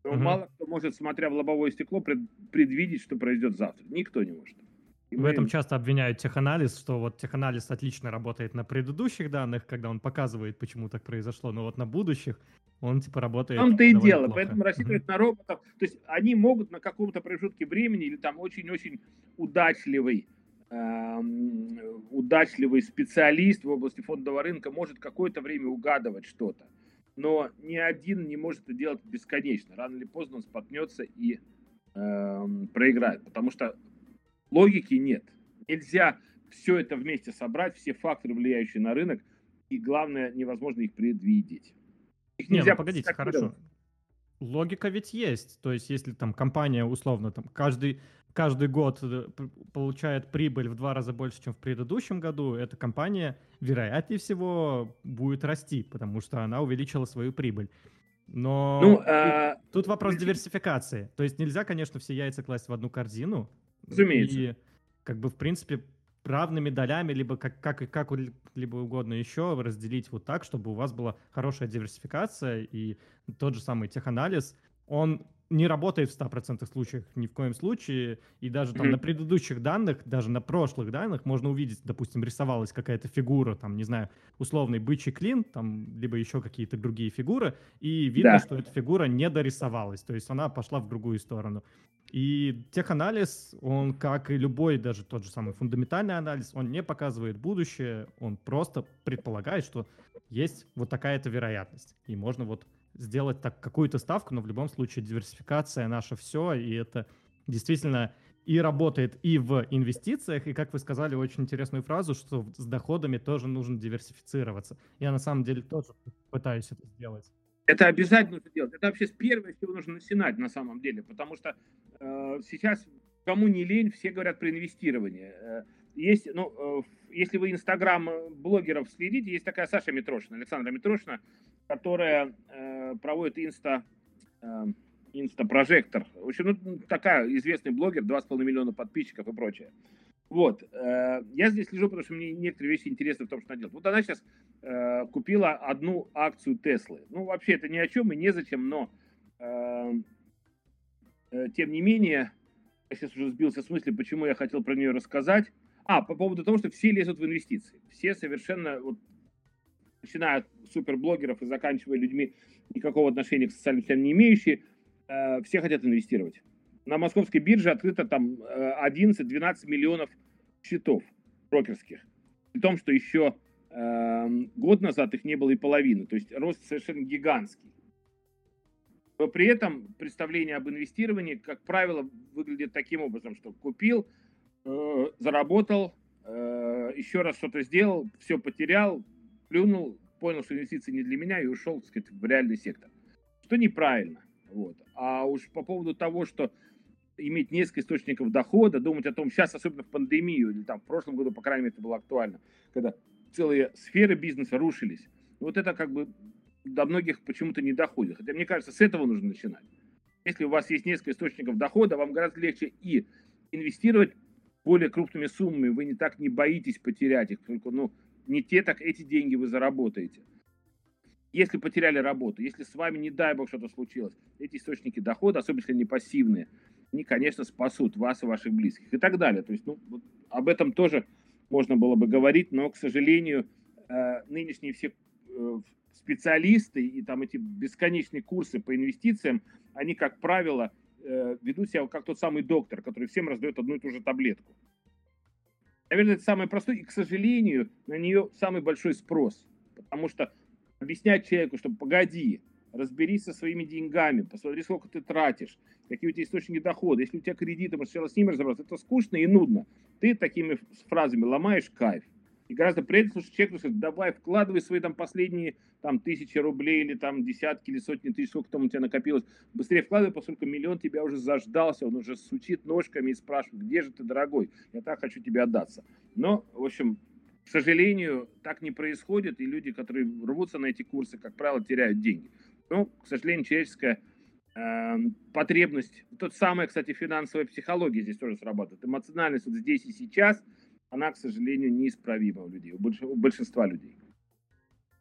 Но угу. мало кто может, смотря в лобовое стекло, предвидеть, что произойдет завтра. Никто не может. И в мы... этом часто обвиняют теханализ, что вот теханализ отлично работает на предыдущих данных, когда он показывает, почему так произошло, но вот на будущих он типа работает. Он-то и дело, плохо. поэтому рассчитывать mm-hmm. на роботов. То есть они могут на каком-то промежутке времени или там очень-очень удачливый удачливый специалист в области фондового рынка может какое-то время угадывать что-то. Но ни один не может это делать бесконечно. Рано или поздно он споткнется и э, проиграет. Потому что логики нет. Нельзя все это вместе собрать, все факторы, влияющие на рынок, и главное, невозможно их предвидеть. Их нельзя Не, ну, погодите, хорошо. логика ведь есть. То есть, если там компания условно там каждый каждый год э, получает прибыль в два раза больше, чем в предыдущем году, эта компания, вероятнее всего, будет расти, потому что она увеличила свою прибыль. Но ну, а... тут вопрос диверсификации. То есть нельзя, конечно, все яйца класть в одну корзину. Разумеется. И как бы, в принципе, равными долями, либо как, как, как либо угодно еще разделить вот так, чтобы у вас была хорошая диверсификация и тот же самый теханализ, он не работает в 100% случаях ни в коем случае, и даже там mm-hmm. на предыдущих данных, даже на прошлых данных можно увидеть, допустим, рисовалась какая-то фигура, там, не знаю, условный бычий клин, там, либо еще какие-то другие фигуры, и видно, да. что эта фигура не дорисовалась, то есть она пошла в другую сторону. И теханализ, он, как и любой, даже тот же самый фундаментальный анализ, он не показывает будущее, он просто предполагает, что есть вот такая-то вероятность, и можно вот сделать так какую-то ставку, но в любом случае диверсификация наша все, и это действительно и работает и в инвестициях, и, как вы сказали, очень интересную фразу, что с доходами тоже нужно диверсифицироваться. Я на самом деле тоже пытаюсь это сделать. Это обязательно нужно делать. Это вообще первое, с чего нужно начинать на самом деле, потому что э, сейчас кому не лень, все говорят про инвестирование. Э, есть, ну, э, если вы инстаграм блогеров следите, есть такая Саша Митрошина, Александра Митрошина, которая э, проводит инста, э, инста-прожектор. В общем, ну, такая известный блогер, 2,5 миллиона подписчиков и прочее. Вот. Э, я здесь слежу, потому что мне некоторые вещи интересны в том, что она делает. Вот она сейчас э, купила одну акцию Теслы. Ну, вообще, это ни о чем и незачем, но э, э, тем не менее, я сейчас уже сбился с мысли, почему я хотел про нее рассказать. А, по поводу того, что все лезут в инвестиции. Все совершенно, вот, начиная от суперблогеров и заканчивая людьми, никакого отношения к социальным сетям не имеющие, э, все хотят инвестировать. На московской бирже открыто там 11-12 э, миллионов счетов брокерских. При том, что еще э, год назад их не было и половины. То есть рост совершенно гигантский. Но при этом представление об инвестировании, как правило, выглядит таким образом, что купил, э, заработал, э, еще раз что-то сделал, все потерял, плюнул, понял, что инвестиции не для меня и ушел, так сказать, в реальный сектор. Что неправильно. Вот. А уж по поводу того, что иметь несколько источников дохода, думать о том, сейчас, особенно в пандемию, или там в прошлом году, по крайней мере, это было актуально, когда целые сферы бизнеса рушились. Вот это как бы до многих почему-то не доходит. Хотя мне кажется, с этого нужно начинать. Если у вас есть несколько источников дохода, вам гораздо легче и инвестировать более крупными суммами, вы не так не боитесь потерять их, только ну, не те, так эти деньги вы заработаете. Если потеряли работу, если с вами, не дай бог, что-то случилось, эти источники дохода, особенно если они пассивные, они, конечно, спасут вас и ваших близких и так далее. То есть, ну, вот об этом тоже можно было бы говорить, но, к сожалению, э, нынешние все э, специалисты и там эти бесконечные курсы по инвестициям, они, как правило, э, ведут себя как тот самый доктор, который всем раздает одну и ту же таблетку. Наверное, это самое простое, и, к сожалению, на нее самый большой спрос. Потому что объяснять человеку, что погоди, разберись со своими деньгами, посмотри, сколько ты тратишь, какие у тебя источники дохода. Если у тебя кредиты, можешь сначала с ними разобраться. Это скучно и нудно. Ты такими фразами ломаешь кайф. И гораздо приятнее слушать человека, что давай, вкладывай свои там последние там тысячи рублей или там десятки или сотни тысяч, сколько там у тебя накопилось. Быстрее вкладывай, поскольку миллион тебя уже заждался, он уже сучит ножками и спрашивает, где же ты, дорогой? Я так хочу тебе отдаться. Но, в общем, к сожалению, так не происходит, и люди, которые рвутся на эти курсы, как правило, теряют деньги. Но, к сожалению, человеческая э, потребность, тот самая, кстати, финансовая психология здесь тоже срабатывает. Эмоциональность вот здесь и сейчас – она, к сожалению, неисправима у людей, у, больш... у большинства людей.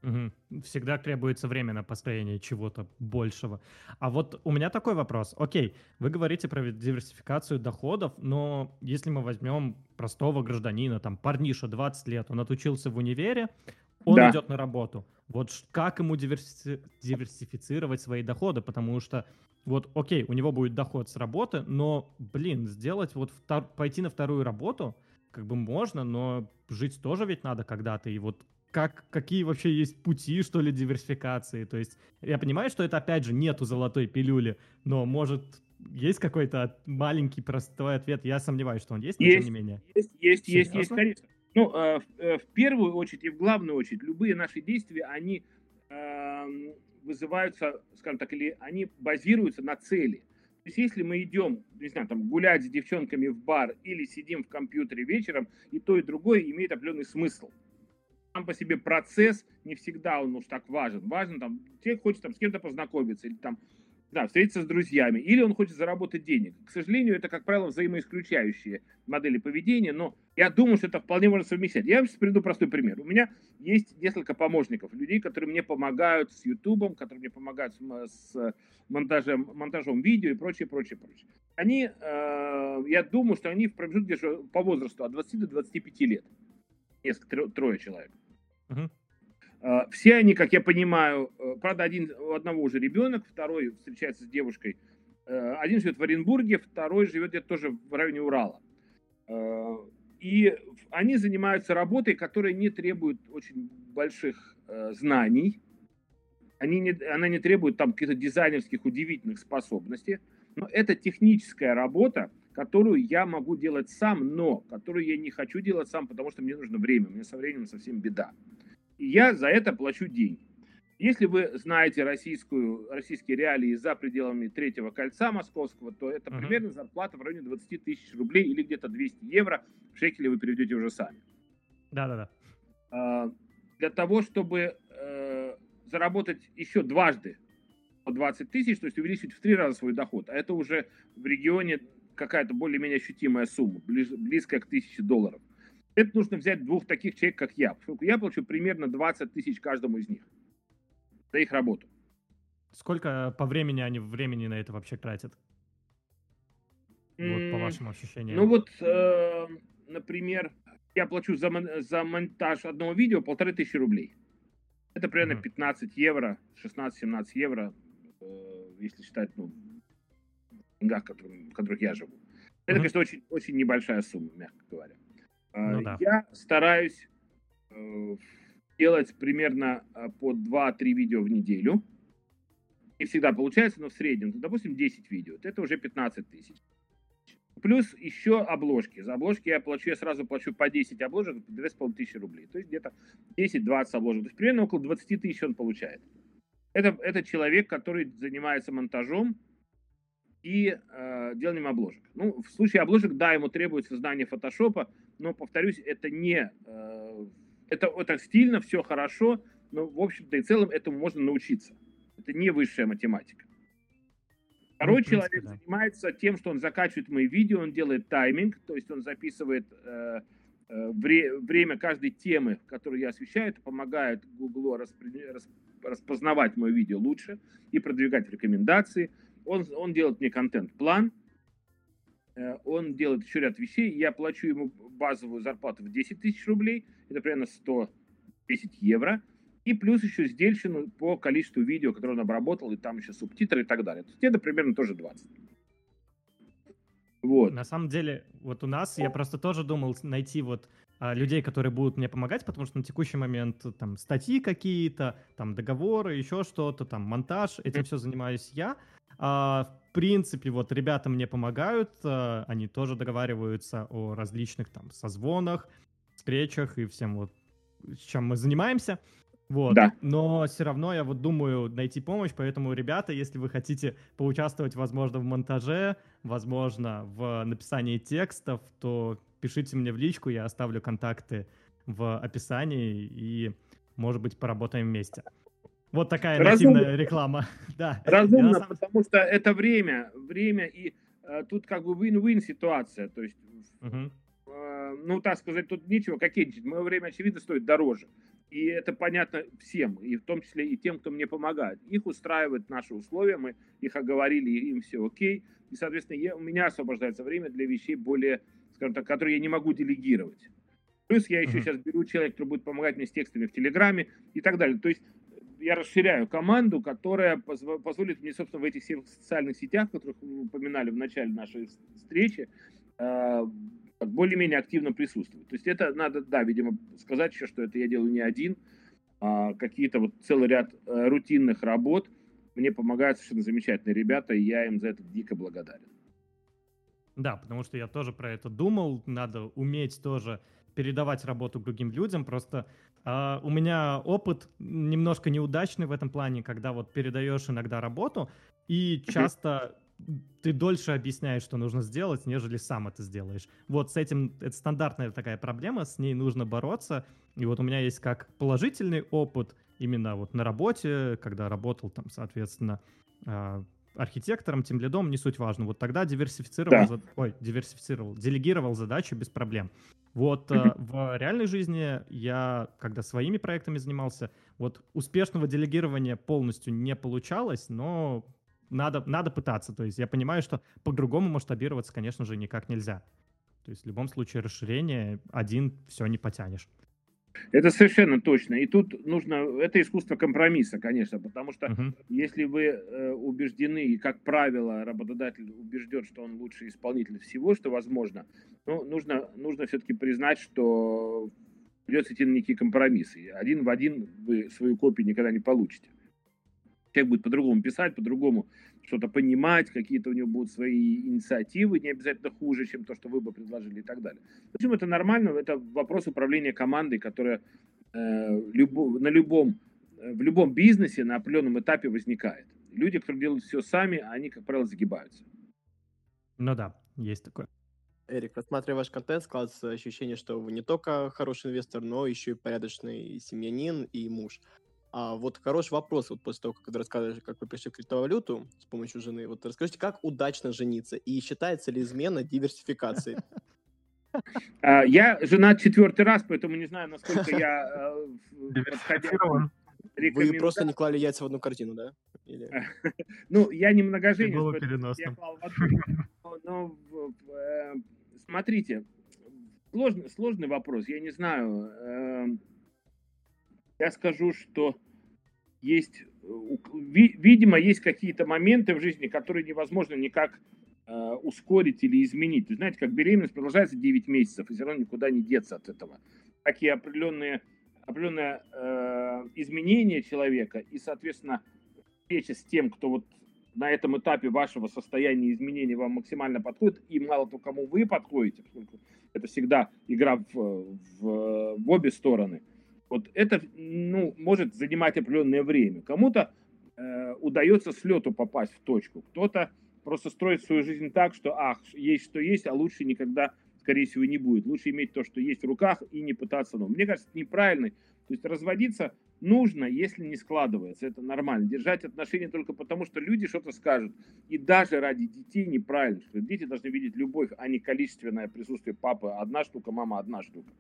Угу. Всегда требуется время на построение чего-то большего. А вот у меня такой вопрос. Окей, вы говорите про диверсификацию доходов, но если мы возьмем простого гражданина, там, парниша, 20 лет, он отучился в универе, он да. идет на работу. Вот как ему диверси... диверсифицировать свои доходы? Потому что вот, окей, у него будет доход с работы, но, блин, сделать вот, втор... пойти на вторую работу — как бы можно, но жить тоже ведь надо когда-то. И вот как, какие вообще есть пути, что ли, диверсификации? То есть я понимаю, что это, опять же, нету золотой пилюли, но, может, есть какой-то маленький простой ответ? Я сомневаюсь, что он есть, но есть, тем не менее. Есть, есть, есть, есть, конечно. Ну, э, в, в первую очередь и в главную очередь, любые наши действия, они э, вызываются, скажем так, или они базируются на цели. То есть если мы идем, не знаю, там, гулять с девчонками в бар или сидим в компьютере вечером, и то, и другое имеет определенный смысл. Сам по себе процесс не всегда он уж так важен. Важно, там, человек хочет там, с кем-то познакомиться, или там, да, встретиться с друзьями, или он хочет заработать денег. К сожалению, это, как правило, взаимоисключающие модели поведения, но я думаю, что это вполне можно совмещать. Я вам сейчас приведу простой пример. У меня есть несколько помощников, людей, которые мне помогают с Ютубом, которые мне помогают с, монтажем, монтажом видео и прочее, прочее, прочее. Они, э, я думаю, что они в промежутке по возрасту от 20 до 25 лет. Несколько, трое человек. Uh-huh. Э, все они, как я понимаю, э, правда, один, у одного уже ребенок, второй встречается с девушкой. Э, один живет в Оренбурге, второй живет где-то тоже в районе Урала. И они занимаются работой, которая не требует очень больших знаний. Они не, она не требует там каких-то дизайнерских удивительных способностей. Но это техническая работа, которую я могу делать сам, но которую я не хочу делать сам, потому что мне нужно время. У меня со временем совсем беда и я за это плачу деньги. Если вы знаете российскую, российские реалии за пределами третьего кольца московского, то это uh-huh. примерно зарплата в районе 20 тысяч рублей или где-то 200 евро. В шекели вы переведете уже сами. Да-да-да. А, для того, чтобы э, заработать еще дважды по 20 тысяч, то есть увеличить в три раза свой доход, а это уже в регионе какая-то более-менее ощутимая сумма, близ, близкая к тысяче долларов – это нужно взять двух таких человек, как я. Поскольку я получу примерно 20 тысяч каждому из них за их работу. Сколько по времени они времени на это вообще тратят? Вот по вашим ощущениям. Ну вот, э, например, я плачу за, за монтаж одного видео полторы тысячи рублей. Это примерно mm-hmm. 15 евро, 16-17 евро, э, если считать, ну, в деньгах, в которых я живу. Это, mm-hmm. конечно, очень, очень небольшая сумма, мягко говоря. Ну, да. Я стараюсь э, делать примерно э, по 2-3 видео в неделю. Не всегда получается, но в среднем, ну, допустим, 10 видео. Это уже 15 тысяч. Плюс еще обложки. За обложки я плачу, я сразу плачу по 10 обложек, 2,5 тысячи рублей. То есть где-то 10-20 обложек. То есть примерно около 20 тысяч он получает. Это, это человек, который занимается монтажом и э, деланием обложек. Ну, в случае обложек, да, ему требуется знание фотошопа, но, повторюсь, это не... Э, это, это стильно, все хорошо, но, в общем-то и целом, этому можно научиться. Это не высшая математика. Второй ну, принципе, человек да. занимается тем, что он закачивает мои видео, он делает тайминг, то есть он записывает э, э, вре, время каждой темы, которую я освещаю, это помогает Google распри, расп, распознавать мое видео лучше и продвигать рекомендации. Он, он делает мне контент-план, он делает еще ряд вещей, я плачу ему базовую зарплату в 10 тысяч рублей, это примерно 110 евро, и плюс еще сдельщину по количеству видео, которые он обработал, и там еще субтитры и так далее. То есть это примерно тоже 20. Вот. На самом деле, вот у нас, я просто тоже думал найти вот а, людей, которые будут мне помогать, потому что на текущий момент там статьи какие-то, там договоры, еще что-то, там монтаж, этим все занимаюсь я. А, принципе, вот ребята мне помогают, а, они тоже договариваются о различных там созвонах, встречах и всем вот, чем мы занимаемся. Вот. Да. Но все равно я вот думаю найти помощь, поэтому, ребята, если вы хотите поучаствовать, возможно, в монтаже, возможно, в написании текстов, то пишите мне в личку, я оставлю контакты в описании и, может быть, поработаем вместе. Вот такая Разумно. нативная реклама. <laughs> да. Разумно, самом... потому что это время, время и э, тут как бы win-win ситуация, то есть, угу. э, ну так сказать, тут нечего кокетничать. Мое время, очевидно, стоит дороже. И это понятно всем, и в том числе и тем, кто мне помогает. Их устраивают наши условия, мы их оговорили, им все окей. И, соответственно, я, у меня освобождается время для вещей более, скажем так, которые я не могу делегировать. Плюс я еще uh-huh. сейчас беру человека, который будет помогать мне с текстами в Телеграме и так далее. То есть я расширяю команду, которая позволит мне, собственно, в этих всех социальных сетях, которых вы упоминали в начале нашей встречи, э, более-менее активно присутствовать. То есть это надо, да, видимо, сказать еще, что это я делаю не один, а какие-то вот целый ряд э, рутинных работ мне помогают совершенно замечательные ребята, и я им за это дико благодарен. Да, потому что я тоже про это думал, надо уметь тоже передавать работу другим людям, просто Uh, у меня опыт немножко неудачный в этом плане, когда вот передаешь иногда работу, и часто ты дольше объясняешь, что нужно сделать, нежели сам это сделаешь. Вот с этим, это стандартная такая проблема, с ней нужно бороться. И вот у меня есть как положительный опыт именно вот на работе, когда работал там, соответственно, uh, архитектором, тем лидом, не суть важно. Вот тогда диверсифицировал, да. зад... ой, диверсифицировал, делегировал задачу без проблем. Вот э, в реальной жизни я, когда своими проектами занимался, вот успешного делегирования полностью не получалось, но надо, надо пытаться. То есть я понимаю, что по-другому масштабироваться, конечно же, никак нельзя. То есть в любом случае расширение один все не потянешь. Это совершенно точно. И тут нужно, это искусство компромисса, конечно, потому что uh-huh. если вы э, убеждены, и как правило работодатель убежден, что он лучший исполнитель всего, что возможно, ну, нужно, нужно все-таки признать, что придется идти на некие компромиссы. Один в один вы свою копию никогда не получите человек будет по-другому писать, по-другому что-то понимать, какие-то у него будут свои инициативы, не обязательно хуже, чем то, что вы бы предложили и так далее. В общем, это нормально, это вопрос управления командой, которая э, любо, на любом, э, в любом бизнесе на определенном этапе возникает. Люди, которые делают все сами, они, как правило, загибаются. Ну да, есть такое. Эрик, рассматривая ваш контент, складывается ощущение, что вы не только хороший инвестор, но еще и порядочный семьянин и муж. А вот хороший вопрос, вот после того, как вы рассказывали, как вы пришли в криптовалюту с помощью жены, вот расскажите, как удачно жениться и считается ли измена диверсификацией? <laughs> А, я женат четвертый раз, поэтому не знаю, насколько я диверсифицирован. Вы просто не клали яйца в одну картину, да? Или... <laughs> Ну, я не многоженец. Было переносным. Но, э, смотрите, сложный, сложный вопрос. Я не знаю. Эм, я скажу, что есть, видимо, есть какие-то моменты в жизни, которые невозможно никак э, ускорить или изменить. Знаете, как беременность продолжается 9 месяцев, и все равно никуда не деться от этого. Такие определенные, определенные э, изменения человека и, соответственно, встреча с тем, кто вот на этом этапе вашего состояния изменений вам максимально подходит, и мало того, кому вы подходите, поскольку это всегда игра в, в, в обе стороны – вот это ну, может занимать определенное время. Кому-то э, удается с лету попасть в точку, кто-то просто строит свою жизнь так, что ах, есть что есть, а лучше никогда, скорее всего, не будет. Лучше иметь то, что есть в руках, и не пытаться. Но мне кажется, это неправильно. То есть разводиться нужно, если не складывается. Это нормально. Держать отношения только потому, что люди что-то скажут. И даже ради детей неправильно. Дети должны видеть любовь, а не количественное присутствие папы. Одна штука, мама одна штука.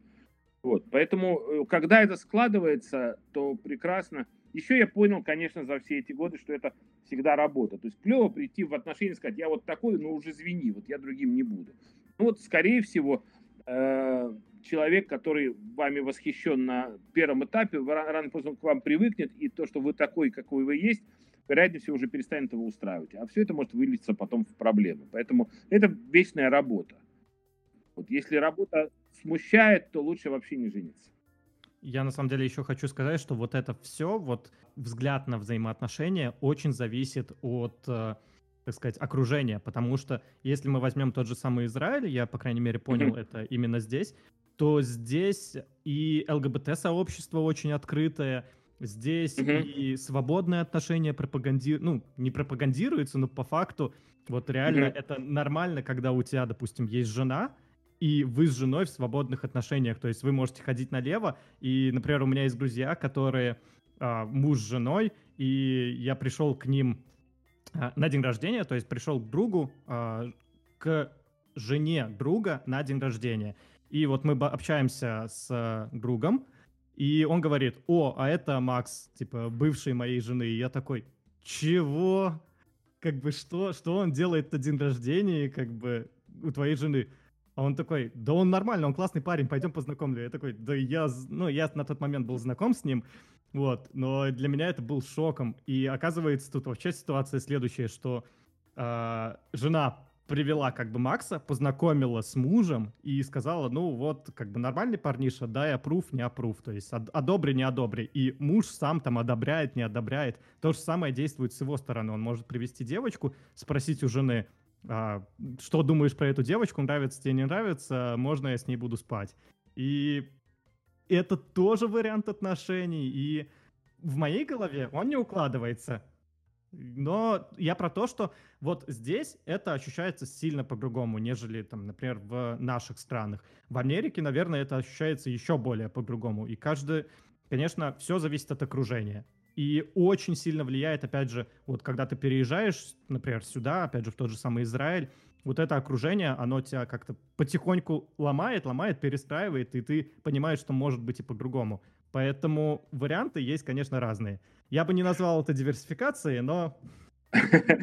Вот, поэтому, э, когда это складывается, то прекрасно. Еще я понял, конечно, за все эти годы, что это всегда работа. То есть клево прийти в отношения и сказать, я вот такой, но уже звени, вот я другим не буду. Ну вот, скорее всего, э, человек, который вами восхищен на первом этапе, рано поздно к вам привыкнет, и то, что вы такой, какой вы есть, вероятнее всего уже перестанет его устраивать. А все это может вылиться потом в проблемы. Поэтому это вечная работа. Вот если работа смущает, то лучше вообще не жениться. Я на самом деле еще хочу сказать, что вот это все, вот взгляд на взаимоотношения очень зависит от, э, так сказать, окружения, потому что если мы возьмем тот же самый Израиль, я, по крайней мере, понял mm-hmm. это именно здесь, то здесь и ЛГБТ-сообщество очень открытое, здесь mm-hmm. и свободные отношения пропаганди... ну, не пропагандируются, но по факту вот реально mm-hmm. это нормально, когда у тебя, допустим, есть жена, и вы с женой в свободных отношениях. То есть вы можете ходить налево. И, например, у меня есть друзья, которые а, муж с женой, и я пришел к ним а, на день рождения, то есть пришел к другу, а, к жене друга на день рождения. И вот мы общаемся с другом, и он говорит, о, а это Макс, типа, бывший моей жены. И я такой, чего? Как бы что, что он делает на день рождения, как бы, у твоей жены? А он такой, да он нормально, он классный парень, пойдем познакомлю. Я такой, да я, ну, я на тот момент был знаком с ним, вот, но для меня это был шоком. И оказывается, тут вообще ситуация следующая, что э, жена привела как бы Макса, познакомила с мужем и сказала, ну вот, как бы нормальный парниша, дай аппрув, не аппрув, то есть одобри, не одобри. И муж сам там одобряет, не одобряет. То же самое действует с его стороны. Он может привести девочку, спросить у жены, а, что думаешь про эту девочку, нравится тебе, не нравится, можно я с ней буду спать. И это тоже вариант отношений, и в моей голове он не укладывается. Но я про то, что вот здесь это ощущается сильно по-другому, нежели, там, например, в наших странах. В Америке, наверное, это ощущается еще более по-другому. И каждый, конечно, все зависит от окружения. И очень сильно влияет, опять же, вот когда ты переезжаешь, например, сюда, опять же, в тот же самый Израиль, вот это окружение, оно тебя как-то потихоньку ломает, ломает, перестраивает, и ты понимаешь, что может быть и по-другому. Поэтому варианты есть, конечно, разные. Я бы не назвал это диверсификацией, но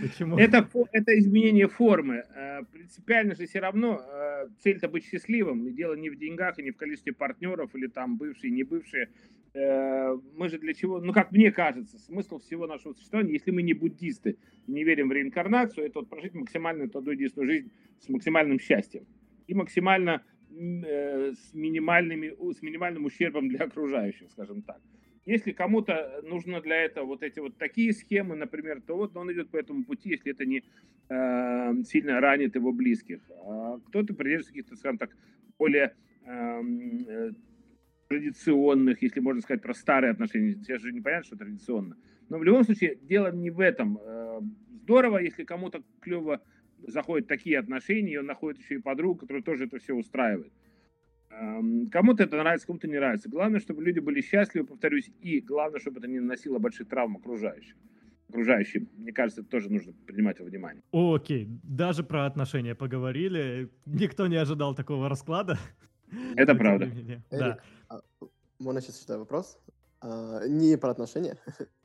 Почему? Это, это изменение формы. Э, принципиально же все равно э, цель-то быть счастливым. И дело не в деньгах, и не в количестве партнеров, или там бывшие, не бывшие. Э, мы же для чего, ну как мне кажется, смысл всего нашего существования, если мы не буддисты, не верим в реинкарнацию, это вот прожить максимальную ту единственную жизнь с максимальным счастьем. И максимально с, минимальными, с минимальным ущербом для окружающих, скажем так. Если кому-то нужно для этого вот эти вот такие схемы, например, то вот он идет по этому пути, если это не э, сильно ранит его близких. А кто-то придерживается каких-то, скажем так, более эм, э, традиционных, если можно сказать про старые отношения. Сейчас же непонятно, что традиционно. Но в любом случае дело не в этом. Э, здорово, если кому-то клево заходят такие отношения, и он находит еще и подругу, которая тоже это все устраивает. Кому-то это нравится, кому-то не нравится. Главное, чтобы люди были счастливы, повторюсь, и главное, чтобы это не наносило больших травм окружающим. Окружающим. Мне кажется, это тоже нужно принимать во внимание. Окей, даже про отношения поговорили. Никто не ожидал такого расклада. Это правда. Да. А, можно сейчас вопрос? А, не про отношения. <laughs>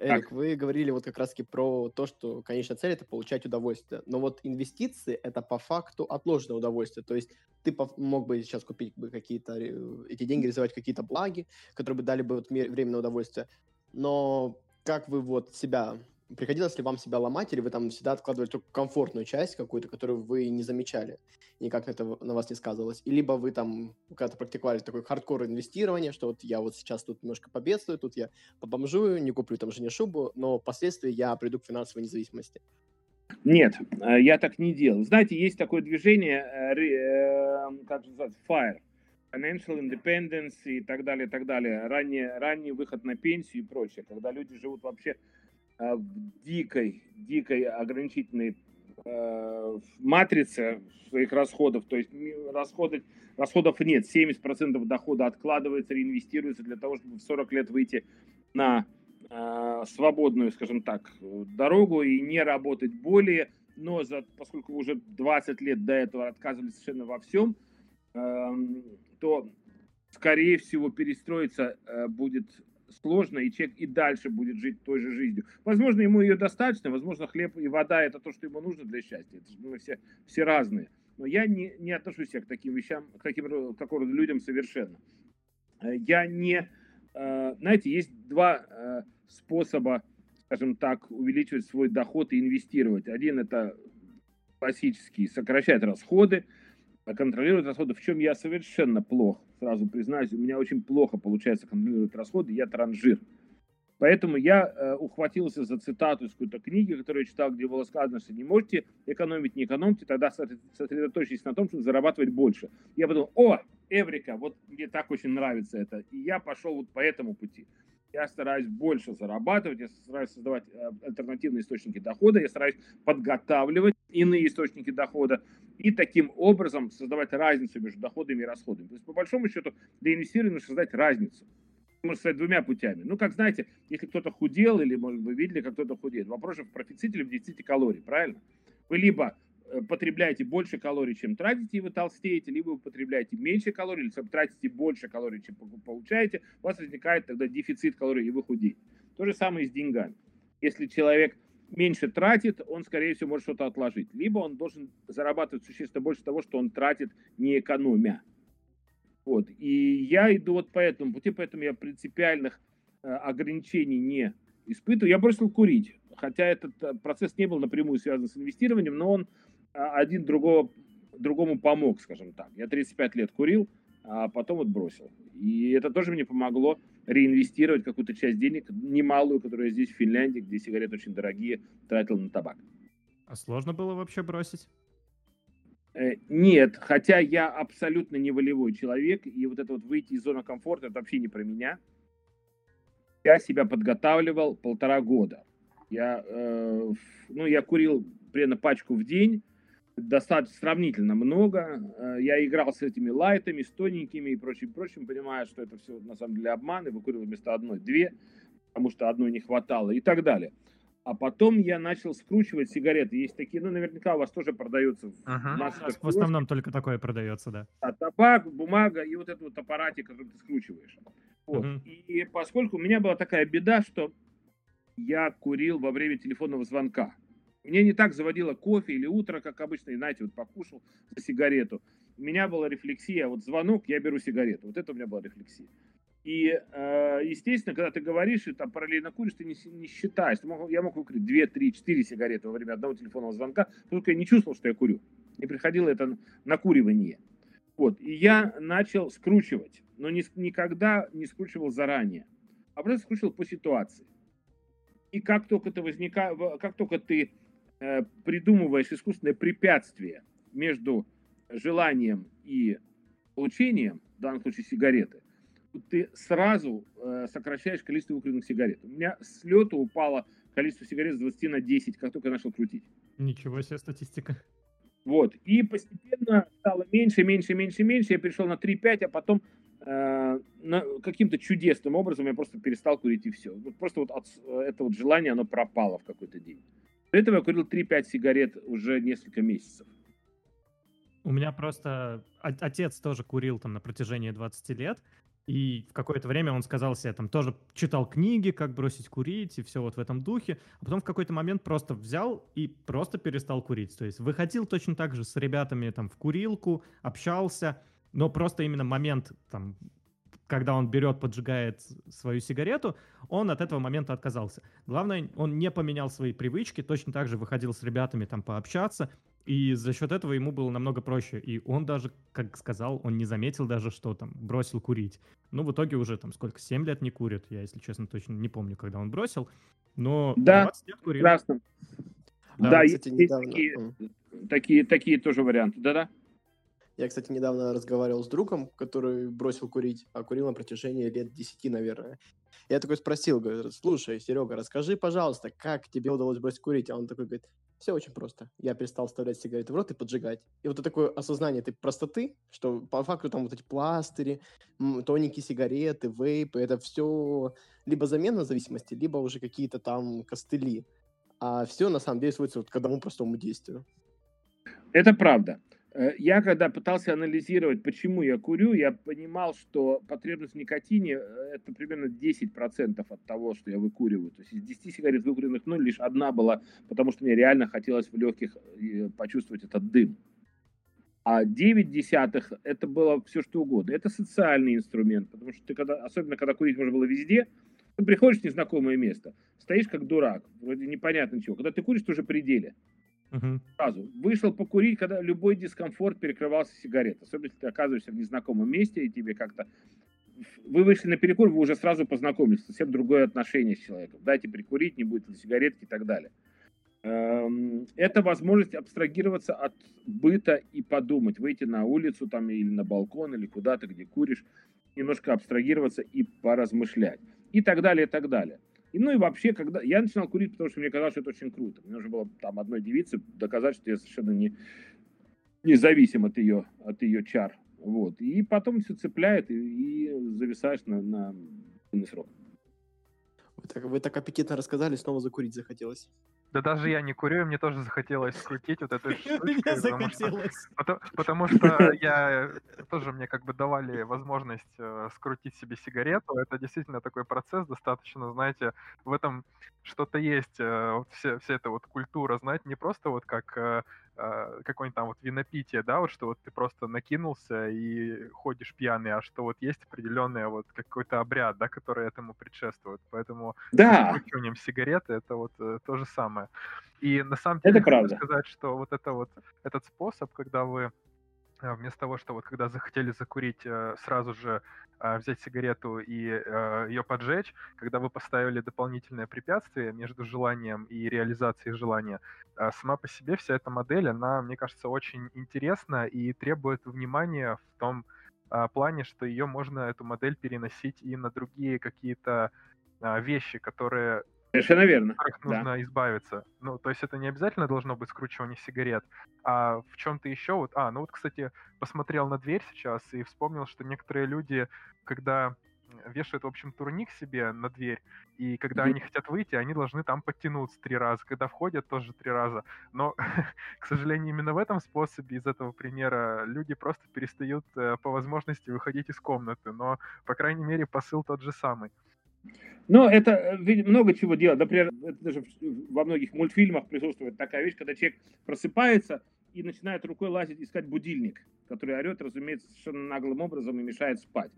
Эрик, вы говорили вот как раз-таки про то, что конечная цель — это получать удовольствие. Но вот инвестиции — это по факту отложенное удовольствие. То есть ты мог бы сейчас купить бы какие-то, э, эти деньги реализовать какие-то благи, которые бы дали бы вот временное удовольствие. Но как вы вот себя приходилось ли вам себя ломать, или вы там всегда откладывали только комфортную часть какую-то, которую вы не замечали, никак это на вас не сказывалось? И либо вы там когда-то практиковали такой хардкор инвестирование, что вот я вот сейчас тут немножко победствую, тут я побомжую, не куплю там жене шубу, но впоследствии я приду к финансовой независимости. Нет, э, я так не делал. Знаете, есть такое движение, э, э, как называется, FIRE, Financial Independence и так далее, и так далее. Ранний, ранний выход на пенсию и прочее, когда люди живут вообще в дикой, дикой ограничительной э, матрице своих расходов, то есть расходы, расходов нет, 70% дохода откладывается, реинвестируется для того, чтобы в 40 лет выйти на э, свободную, скажем так, дорогу и не работать более, но за, поскольку уже 20 лет до этого отказывались совершенно во всем, э, то скорее всего перестроиться э, будет сложно, и человек и дальше будет жить той же жизнью. Возможно, ему ее достаточно, возможно, хлеб и вода – это то, что ему нужно для счастья. Это, мы все, все разные. Но я не, не отношусь к таким вещам, к таким к людям совершенно. Э, я не... Э, знаете, есть два э, способа, скажем так, увеличивать свой доход и инвестировать. Один – это классический, сокращать расходы, контролировать расходы, в чем я совершенно плох сразу признаюсь, у меня очень плохо получается контролировать расходы, я транжир. Поэтому я э, ухватился за цитату из какой-то книги, которую я читал, где было сказано, что не можете экономить, не экономьте, тогда сосредоточьтесь на том, чтобы зарабатывать больше. Я подумал, о, Эврика, вот мне так очень нравится это. И я пошел вот по этому пути. Я стараюсь больше зарабатывать, я стараюсь создавать э, альтернативные источники дохода, я стараюсь подготавливать иные источники дохода и таким образом создавать разницу между доходами и расходами. То есть, по большому счету, для инвестирования нужно создать разницу. Можно сказать двумя путями. Ну, как знаете, если кто-то худел, или, может, вы видели, как кто-то худеет, вопрос же в профиците или в дефиците калорий, правильно? Вы либо потребляете больше калорий, чем тратите, и вы толстеете, либо вы потребляете меньше калорий, или тратите больше калорий, чем получаете, у вас возникает тогда дефицит калорий, и вы худеете. То же самое и с деньгами. Если человек меньше тратит, он, скорее всего, может что-то отложить. Либо он должен зарабатывать существенно больше того, что он тратит, не экономя. Вот. И я иду вот по этому пути, поэтому я принципиальных э, ограничений не испытываю. Я бросил курить, хотя этот э, процесс не был напрямую связан с инвестированием, но он э, один другого, другому помог, скажем так. Я 35 лет курил, а потом вот бросил. И это тоже мне помогло реинвестировать какую-то часть денег, немалую, которая здесь, в Финляндии, где сигареты очень дорогие, тратил на табак. А сложно было вообще бросить? Э, нет, хотя я абсолютно не волевой человек, и вот это вот выйти из зоны комфорта, это вообще не про меня. Я себя подготавливал полтора года. Я, э, ну, я курил примерно пачку в день, достаточно сравнительно много. Э, я играл с этими лайтами, с тоненькими и прочим, прочим, понимая, что это все на самом деле обман, и выкурил вместо одной две, потому что одной не хватало и так далее. А потом я начал скручивать сигареты. Есть такие, ну, наверняка у вас тоже продаются в uh-huh. В основном только такое продается, да. А табак, бумага и вот этот вот аппаратик, который ты скручиваешь. Вот. Uh-huh. И поскольку у меня была такая беда, что я курил во время телефонного звонка. Мне не так заводило кофе или утро, как обычно, и, знаете, вот покушал за сигарету. У меня была рефлексия, вот звонок, я беру сигарету. Вот это у меня была рефлексия. И, э, естественно, когда ты говоришь и там параллельно куришь, ты не, не считаешь. Ты мог, я мог выкурить 2, 3, 4 сигареты во время одного телефонного звонка, только я не чувствовал, что я курю. Не приходило это накуривание. Вот. И я начал скручивать, но не, никогда не скручивал заранее, а просто скручивал по ситуации. И как только ты возникает, как только ты придумываешь искусственное препятствие между желанием и получением, в данном случае сигареты, ты сразу э, сокращаешь количество выкуренных сигарет. У меня с лета упало количество сигарет с 20 на 10, как только я начал крутить. Ничего себе статистика. Вот. И постепенно стало меньше, меньше, меньше, меньше. Я перешел на 3-5, а потом э, каким-то чудесным образом я просто перестал курить и все. Вот просто вот от, это вот желание, оно пропало в какой-то день. До этого я курил 3-5 сигарет уже несколько месяцев. У меня просто отец тоже курил там на протяжении 20 лет, и в какое-то время он сказал себе, там, тоже читал книги, как бросить курить, и все вот в этом духе. А потом в какой-то момент просто взял и просто перестал курить. То есть выходил точно так же с ребятами там в курилку, общался, но просто именно момент, там, когда он берет, поджигает свою сигарету, он от этого момента отказался. Главное, он не поменял свои привычки, точно так же выходил с ребятами там пообщаться, и за счет этого ему было намного проще. И он даже, как сказал, он не заметил даже, что там бросил курить. Ну, в итоге уже там сколько, 7 лет не курит. Я, если честно, точно не помню, когда он бросил. Но да, 20 лет курил. Прекрасно. Да, да кстати, есть недавно... такие, такие, такие тоже варианты. Да-да. Я, кстати, недавно разговаривал с другом, который бросил курить, а курил на протяжении лет 10, наверное. Я такой спросил, говорю, слушай, Серега, расскажи, пожалуйста, как тебе удалось бросить курить? А он такой говорит, все очень просто. Я перестал вставлять сигареты в рот и поджигать. И вот это такое осознание этой простоты, что по факту там вот эти пластыри, тоненькие сигареты, вейпы, это все либо замена зависимости, либо уже какие-то там костыли. А все на самом деле сводится вот к одному простому действию. Это правда. Э, я когда пытался анализировать, почему я курю, я понимал, что потребность в никотине э, это примерно 10% от того, что я выкуриваю. То есть из 10 сигарет выкуренных мной лишь одна была, потому что мне реально хотелось в легких э, почувствовать этот дым. А 9 десятых это было все что угодно. Это социальный инструмент, потому что ты когда, особенно когда курить можно было везде, ты приходишь в незнакомое место, стоишь как дурак, вроде непонятно чего. Когда ты куришь, ты уже пределе. Угу. Сразу. Вышел покурить, когда любой дискомфорт перекрывался сигаретой. Особенно, если ты оказываешься в незнакомом месте, и тебе как-то... Вы вышли на перекур, вы уже сразу познакомились. Совсем другое отношение с человеком. Дайте прикурить, не будет ли сигаретки и так далее. Эм, это возможность абстрагироваться от быта и подумать. Выйти на улицу там или на балкон, или куда-то, где куришь. Немножко абстрагироваться и поразмышлять. И так далее, и так далее. И, ну и вообще, когда я начинал курить, потому что мне казалось, что это очень круто. Мне нужно было там одной девице доказать, что я совершенно не, не зависим от ее, от ее чар. Вот. И потом все цепляет, и, и зависаешь на, на длинный срок. Вы так, вы так аппетитно рассказали, снова закурить захотелось. Да даже я не курю, и мне тоже захотелось скрутить вот эту <laughs> штучку. Потому что, потому, потому что я тоже мне как бы давали возможность э, скрутить себе сигарету. Это действительно такой процесс достаточно, знаете, в этом что-то есть. Э, вот вся, вся эта вот культура, знаете, не просто вот как э, э, какое-нибудь там вот винопитие, да, вот что вот ты просто накинулся и ходишь пьяный, а что вот есть определенный вот какой-то обряд, да, который этому предшествует. Поэтому да. выкуриванием сигареты это вот э, то же самое. И на самом деле это правда. сказать, что вот это вот этот способ, когда вы вместо того, что вот когда захотели закурить, э, сразу же а, взять сигарету и э, ее поджечь, когда вы поставили дополнительное препятствие между желанием и реализацией желания, а, сама по себе вся эта модель, она, мне кажется, очень интересна и требует внимания в том плане, что ее можно, эту модель, переносить и на другие какие-то вещи, которые Совершенно верно. От которых нужно да. избавиться. Ну, то есть это не обязательно должно быть скручивание сигарет, а в чем-то еще вот... А, ну вот, кстати, посмотрел на дверь сейчас и вспомнил, что некоторые люди, когда вешают, в общем, турник себе на дверь, и когда mm-hmm. они хотят выйти, они должны там подтянуться три раза. Когда входят, тоже три раза. Но, <laughs> к сожалению, именно в этом способе, из этого примера, люди просто перестают э, по возможности выходить из комнаты. Но, по крайней мере, посыл тот же самый. Но это э, много чего делать. Например, это даже во многих мультфильмах присутствует такая вещь, когда человек просыпается и начинает рукой лазить, искать будильник, который орет, разумеется, совершенно наглым образом и мешает спать.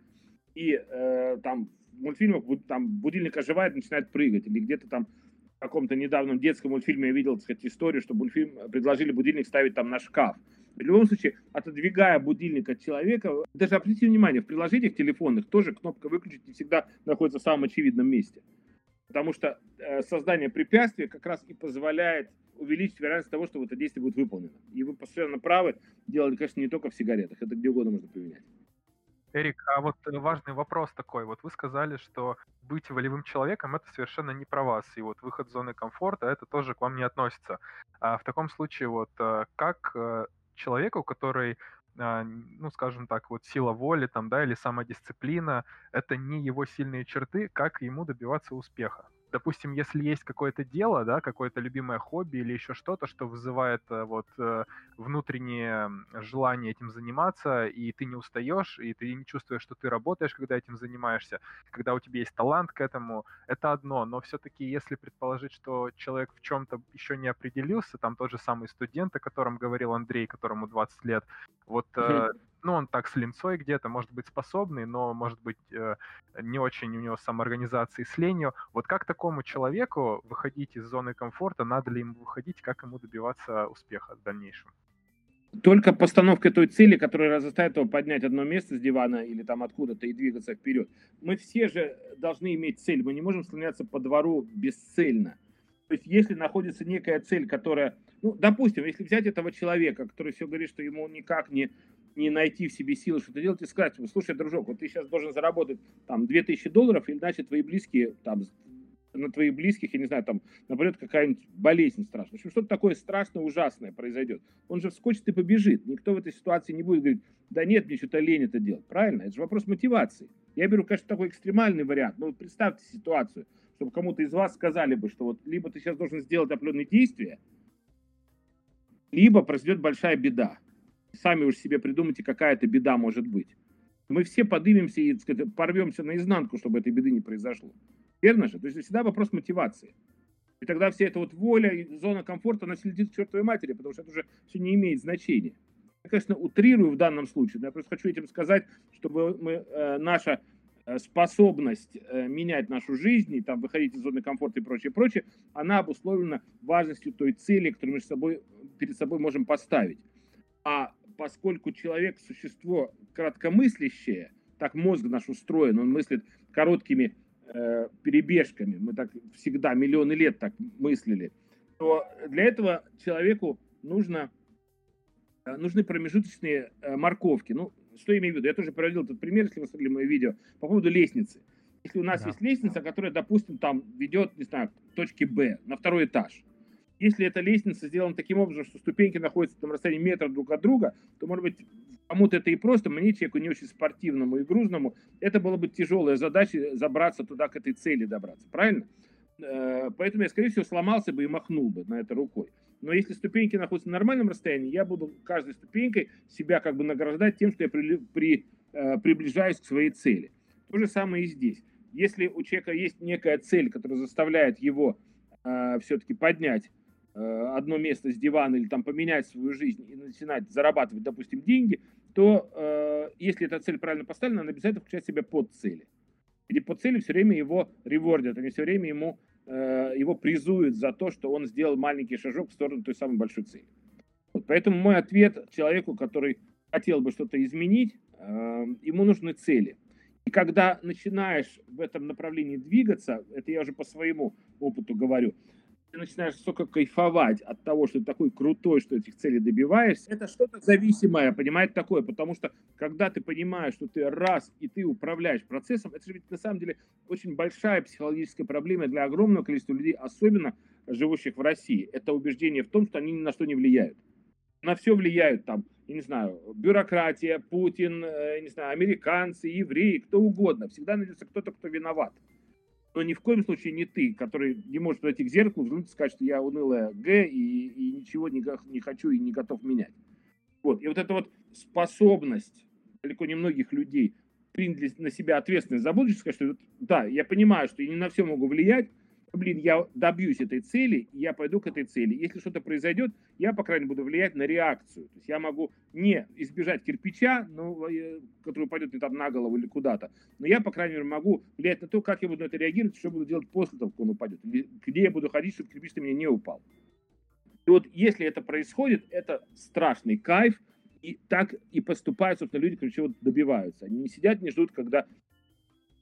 И э, там в мультфильмах там будильник оживает, начинает прыгать. Или где-то там в каком-то недавнем детском мультфильме я видел, так сказать, историю, что мультфильм предложили будильник ставить там на шкаф. В любом случае, отодвигая будильник от человека, даже обратите внимание, в приложениях телефонных тоже кнопка «выключить» не всегда находится в самом очевидном месте. Потому что э, создание препятствия как раз и позволяет увеличить вероятность того, что это действие будет выполнено. И вы постоянно правы, делали, конечно, не только в сигаретах, это где угодно можно применять. Эрик, а вот э, важный вопрос такой. Вот вы сказали, что быть волевым человеком это совершенно не про вас, и вот выход из зоны комфорта это тоже к вам не относится. А в таком случае вот э, как человеку, который а, ну, скажем так, вот сила воли там, да, или самодисциплина, это не его сильные черты, как ему добиваться успеха допустим, если есть какое-то дело, да, какое-то любимое хобби или еще что-то, что вызывает э, вот э, внутреннее желание этим заниматься, и ты не устаешь, и ты не чувствуешь, что ты работаешь, когда этим занимаешься, когда у тебя есть талант к этому, это одно. Но все-таки, если предположить, что человек в чем-то еще не определился, там тот же самый студент, о котором говорил Андрей, которому 20 лет, вот ну, он так с линцой где-то, может быть, способный, но, может быть, э, не очень у него самоорганизации с ленью. Вот как такому человеку выходить из зоны комфорта, надо ли ему выходить, как ему добиваться успеха в дальнейшем? Только постановка той цели, которая заставит его поднять одно место с дивана или там откуда-то и двигаться вперед. Мы все же должны иметь цель. Мы не можем слоняться по двору бесцельно. То есть, если находится некая цель, которая, ну, допустим, если взять этого человека, который все говорит, что ему никак не не найти в себе силы что-то делать и сказать, слушай, дружок, вот ты сейчас должен заработать там 2000 долларов, иначе твои близкие, там, на твоих близких, я не знаю, там, например, какая-нибудь болезнь страшная, что-то такое страшное, ужасное произойдет. Он же вскочит и побежит. Никто в этой ситуации не будет говорить, да нет, мне что-то лень это делать. Правильно? Это же вопрос мотивации. Я беру, конечно, такой экстремальный вариант. Но вот представьте ситуацию, чтобы кому-то из вас сказали бы, что вот либо ты сейчас должен сделать определенные действия, либо произойдет большая беда сами уж себе придумайте, какая это беда может быть. Мы все поднимемся и сказать, порвемся наизнанку, чтобы этой беды не произошло. Верно же? То есть всегда вопрос мотивации. И тогда вся эта вот воля зона комфорта, она следит к чертовой матери, потому что это уже все не имеет значения. Я, конечно, утрирую в данном случае, но я просто хочу этим сказать, чтобы мы, э, наша э, способность э, менять нашу жизнь, и там, выходить из зоны комфорта и прочее, прочее, она обусловлена важностью той цели, которую мы собой, перед собой можем поставить. А поскольку человек – существо краткомыслящее, так мозг наш устроен, он мыслит короткими э, перебежками, мы так всегда миллионы лет так мыслили, то для этого человеку нужно, э, нужны промежуточные э, морковки. Ну, что я имею в виду? Я тоже проводил этот пример, если вы смотрели мое видео, по поводу лестницы. Если у нас да. есть лестница, которая, допустим, там ведет, не знаю, к точке Б, на второй этаж, если эта лестница сделана таким образом, что ступеньки находятся на расстоянии метра друг от друга, то, может быть, кому-то это и просто, мне, человеку не очень спортивному и грузному, это была бы тяжелая задача забраться туда, к этой цели добраться. Правильно? Э, поэтому я, скорее всего, сломался бы и махнул бы на это рукой. Но если ступеньки находятся на нормальном расстоянии, я буду каждой ступенькой себя как бы награждать тем, что я при, при, э, приближаюсь к своей цели. То же самое и здесь. Если у человека есть некая цель, которая заставляет его э, все-таки поднять одно место с дивана или там поменять свою жизнь и начинать зарабатывать, допустим, деньги, то э, если эта цель правильно поставлена, она обязательно включает в себя под цели. Эти под цели все время его ревордят, они все время ему, э, его призуют за то, что он сделал маленький шажок в сторону той самой большой цели. Вот, поэтому мой ответ человеку, который хотел бы что-то изменить, э, ему нужны цели. И когда начинаешь в этом направлении двигаться, это я уже по своему опыту говорю, ты начинаешь столько кайфовать от того, что ты такой крутой, что этих целей добиваешься, это что-то зависимое, понимаете, такое, потому что когда ты понимаешь, что ты раз и ты управляешь процессом, это же ведь на самом деле очень большая психологическая проблема для огромного количества людей, особенно живущих в России. Это убеждение в том, что они ни на что не влияют. На все влияют там, я не знаю, бюрократия, Путин, э, я не знаю, американцы, евреи, кто угодно. Всегда найдется кто-то, кто виноват но ни в коем случае не ты, который не может подойти к зеркалу, взглянуть и сказать, что я унылая Г и, и ничего не, не хочу и не готов менять. Вот. И вот эта вот способность далеко не многих людей принять на себя ответственность за будущее, сказать, что да, я понимаю, что я не на все могу влиять, блин, я добьюсь этой цели, я пойду к этой цели. Если что-то произойдет, я, по крайней мере, буду влиять на реакцию. То есть я могу не избежать кирпича, ну, который упадет мне там на голову или куда-то, но я, по крайней мере, могу влиять на то, как я буду на это реагировать, что буду делать после того, как он упадет, где я буду ходить, чтобы кирпич на меня не упал. И вот если это происходит, это страшный кайф, и так и поступают, собственно, люди, которые чего добиваются. Они не сидят, не ждут, когда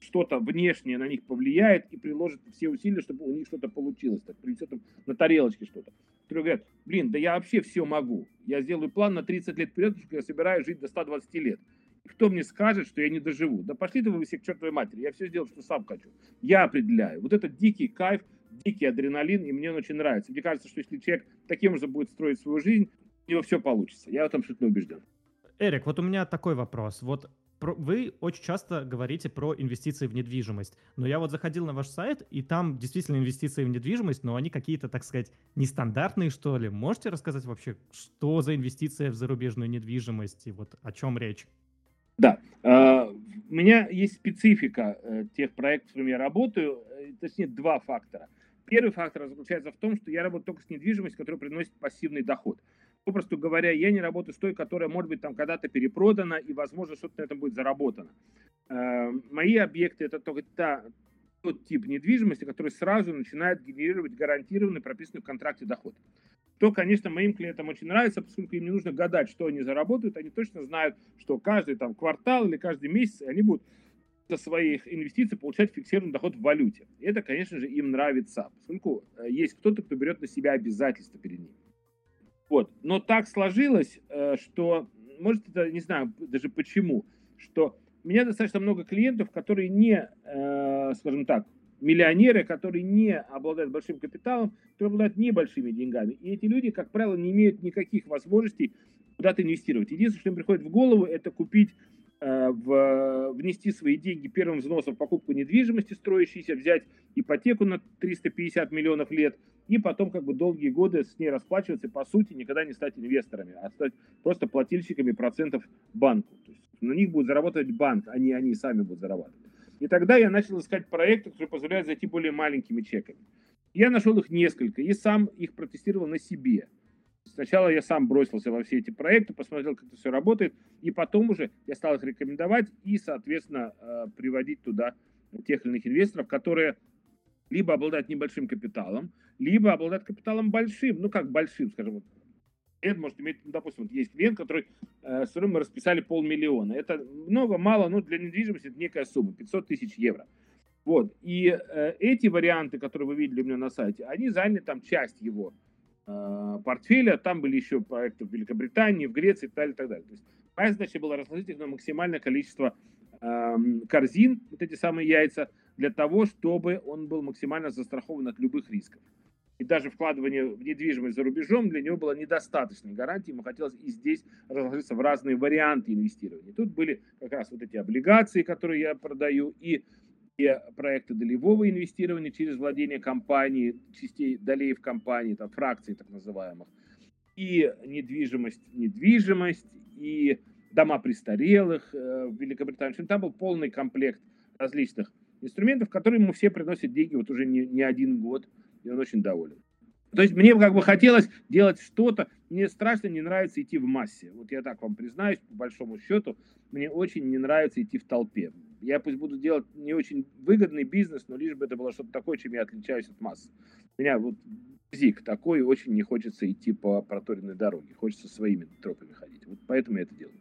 что-то внешнее на них повлияет и приложит все усилия, чтобы у них что-то получилось, так принесет им на тарелочке что-то. Которые говорят, блин, да я вообще все могу. Я сделаю план на 30 лет вперед, потому что я собираюсь жить до 120 лет. И кто мне скажет, что я не доживу? Да пошли ты вы все к чертовой матери, я все сделал, что сам хочу. Я определяю. Вот это дикий кайф, дикий адреналин, и мне он очень нравится. Мне кажется, что если человек таким же будет строить свою жизнь, у него все получится. Я в этом абсолютно убежден. Эрик, вот у меня такой вопрос. Вот вы очень часто говорите про инвестиции в недвижимость, но я вот заходил на ваш сайт, и там действительно инвестиции в недвижимость, но они какие-то, так сказать, нестандартные, что ли. Можете рассказать вообще, что за инвестиция в зарубежную недвижимость и вот о чем речь? Да, а, у меня есть специфика э, тех проектов, с которыми я работаю, э, точнее два фактора. Первый фактор заключается в том, что я работаю только с недвижимостью, которая приносит пассивный доход попросту говоря, я не работаю с той, которая, может быть, там когда-то перепродана, и, возможно, что-то на этом будет заработано. Э, мои объекты – это только та, тот тип недвижимости, который сразу начинает генерировать гарантированный, прописанный в контракте доход. То, конечно, моим клиентам очень нравится, поскольку им не нужно гадать, что они заработают, они точно знают, что каждый там квартал или каждый месяц они будут за своих инвестиций получать фиксированный доход в валюте. И это, конечно же, им нравится, поскольку э, есть кто-то, кто берет на себя обязательства перед ними. Вот. Но так сложилось, э, что, может, это, не знаю даже почему, что у меня достаточно много клиентов, которые не, э, скажем так, миллионеры, которые не обладают большим капиталом, которые обладают небольшими деньгами. И эти люди, как правило, не имеют никаких возможностей куда-то инвестировать. Единственное, что им приходит в голову, это купить, в, внести свои деньги первым взносом в покупку недвижимости строящейся, взять ипотеку на 350 миллионов лет – и потом как бы долгие годы с ней расплачиваться и, по сути, никогда не стать инвесторами, а стать просто плательщиками процентов банку. То есть на них будет зарабатывать банк, а не они сами будут зарабатывать. И тогда я начал искать проекты, которые позволяют зайти более маленькими чеками. Я нашел их несколько и сам их протестировал на себе. Сначала я сам бросился во все эти проекты, посмотрел, как это все работает, и потом уже я стал их рекомендовать и, соответственно, э, приводить туда тех или иных инвесторов, которые либо обладать небольшим капиталом, либо обладать капиталом большим, ну как большим, скажем, вот. Это может иметь, ну, допустим, вот есть клиент, который, э, с которым мы расписали полмиллиона. Это много, мало, но для недвижимости это некая сумма, 500 тысяч евро. Вот. И э, эти варианты, которые вы видели у меня на сайте, они заняли там часть его портфеля. Там были еще проекты в Великобритании, в Греции и так далее. И так далее. То есть моя задача была разложить их на максимальное количество э, корзин, вот эти самые яйца, для того, чтобы он был максимально застрахован от любых рисков. И даже вкладывание в недвижимость за рубежом для него было недостаточной гарантией. Ему хотелось и здесь разложиться в разные варианты инвестирования. Тут были как раз вот эти облигации, которые я продаю, и проекты долевого инвестирования через владение компании, частей долей в компании, там, фракций так называемых, и недвижимость, недвижимость, и дома престарелых э, в Великобритании. Общем, там был полный комплект различных инструментов, которые ему все приносят деньги вот уже не, не один год, и он очень доволен. То есть мне как бы хотелось делать что-то, мне страшно не нравится идти в массе. Вот я так вам признаюсь, по большому счету, мне очень не нравится идти в толпе. Я пусть буду делать не очень выгодный бизнес, но лишь бы это было что-то такое, чем я отличаюсь от массы. У меня вот зик такой, очень не хочется идти по проторенной дороге, хочется своими тропами ходить. Вот поэтому я это делаю.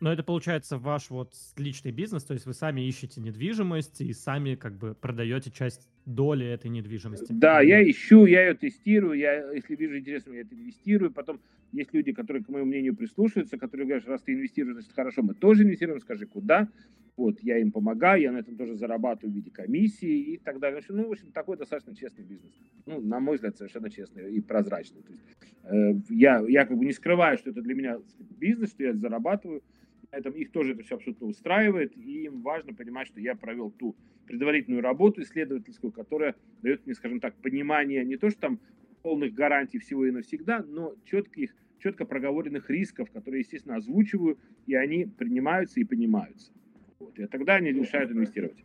Но это получается ваш вот личный бизнес, то есть вы сами ищете недвижимость и сами как бы продаете часть доли этой недвижимости. Да, я ищу, я ее тестирую, я, если вижу интересно, я это инвестирую. Потом есть люди, которые, к моему мнению, прислушиваются, которые говорят, раз ты инвестируешь, значит, хорошо, мы тоже инвестируем, скажи, куда. Вот, я им помогаю, я на этом тоже зарабатываю в виде комиссии и так далее. Ну, в общем, такой достаточно честный бизнес. Ну, на мой взгляд, совершенно честный и прозрачный. То есть, э, я, я как бы не скрываю, что это для меня бизнес, что я зарабатываю. На этом их тоже это все абсолютно устраивает, и им важно понимать, что я провел ту предварительную работу исследовательскую, которая дает мне, скажем так, понимание не то, что там полных гарантий всего и навсегда, но четких, четко проговоренных рисков, которые, естественно, озвучиваю, и они принимаются и понимаются. Вот. И тогда они решают инвестировать.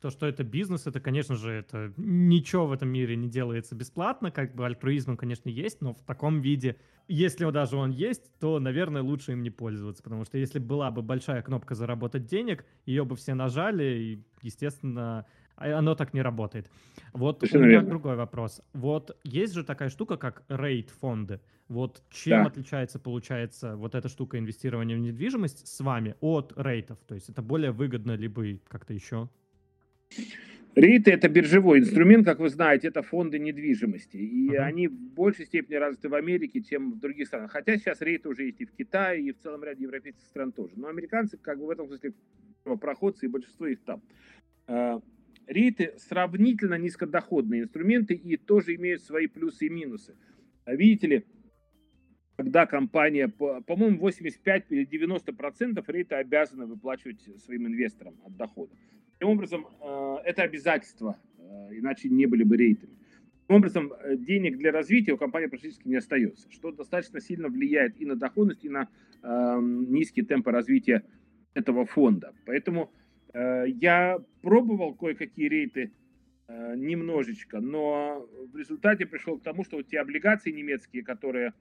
То, что это бизнес, это, конечно же, это ничего в этом мире не делается бесплатно, как бы альтруизм, конечно, есть, но в таком виде, если даже он есть, то, наверное, лучше им не пользоваться, потому что если была бы большая кнопка заработать денег, ее бы все нажали, и, естественно, а, оно так не работает. Вот Совершенно у меня верно. другой вопрос. Вот есть же такая штука, как рейд-фонды. Вот чем да. отличается, получается, вот эта штука инвестирования в недвижимость с вами от рейтов? То есть это более выгодно, либо как-то еще? Рейты – это биржевой инструмент, как вы знаете, это фонды недвижимости. И uh-huh. они в большей степени развиты в Америке, чем в других странах. Хотя сейчас рейты уже есть и в Китае, и в целом ряде европейских стран тоже. Но американцы как бы в этом смысле проходцы, и большинство их там. А, рейты сравнительно низкодоходные инструменты и тоже имеют свои плюсы и минусы. Видите ли, когда компания, по-моему, 85 или 90 процентов рейта обязана выплачивать своим инвесторам от дохода. Таким образом, э, это обязательство, э, иначе не были бы рейтами. Таким образом, э, денег для развития у компании практически не остается, что достаточно сильно влияет и на доходность, и на низкие темпы развития этого фонда. Поэтому я пробовал кое-какие рейты немножечко, но в результате пришел к тому, что вот те облигации немецкие, которые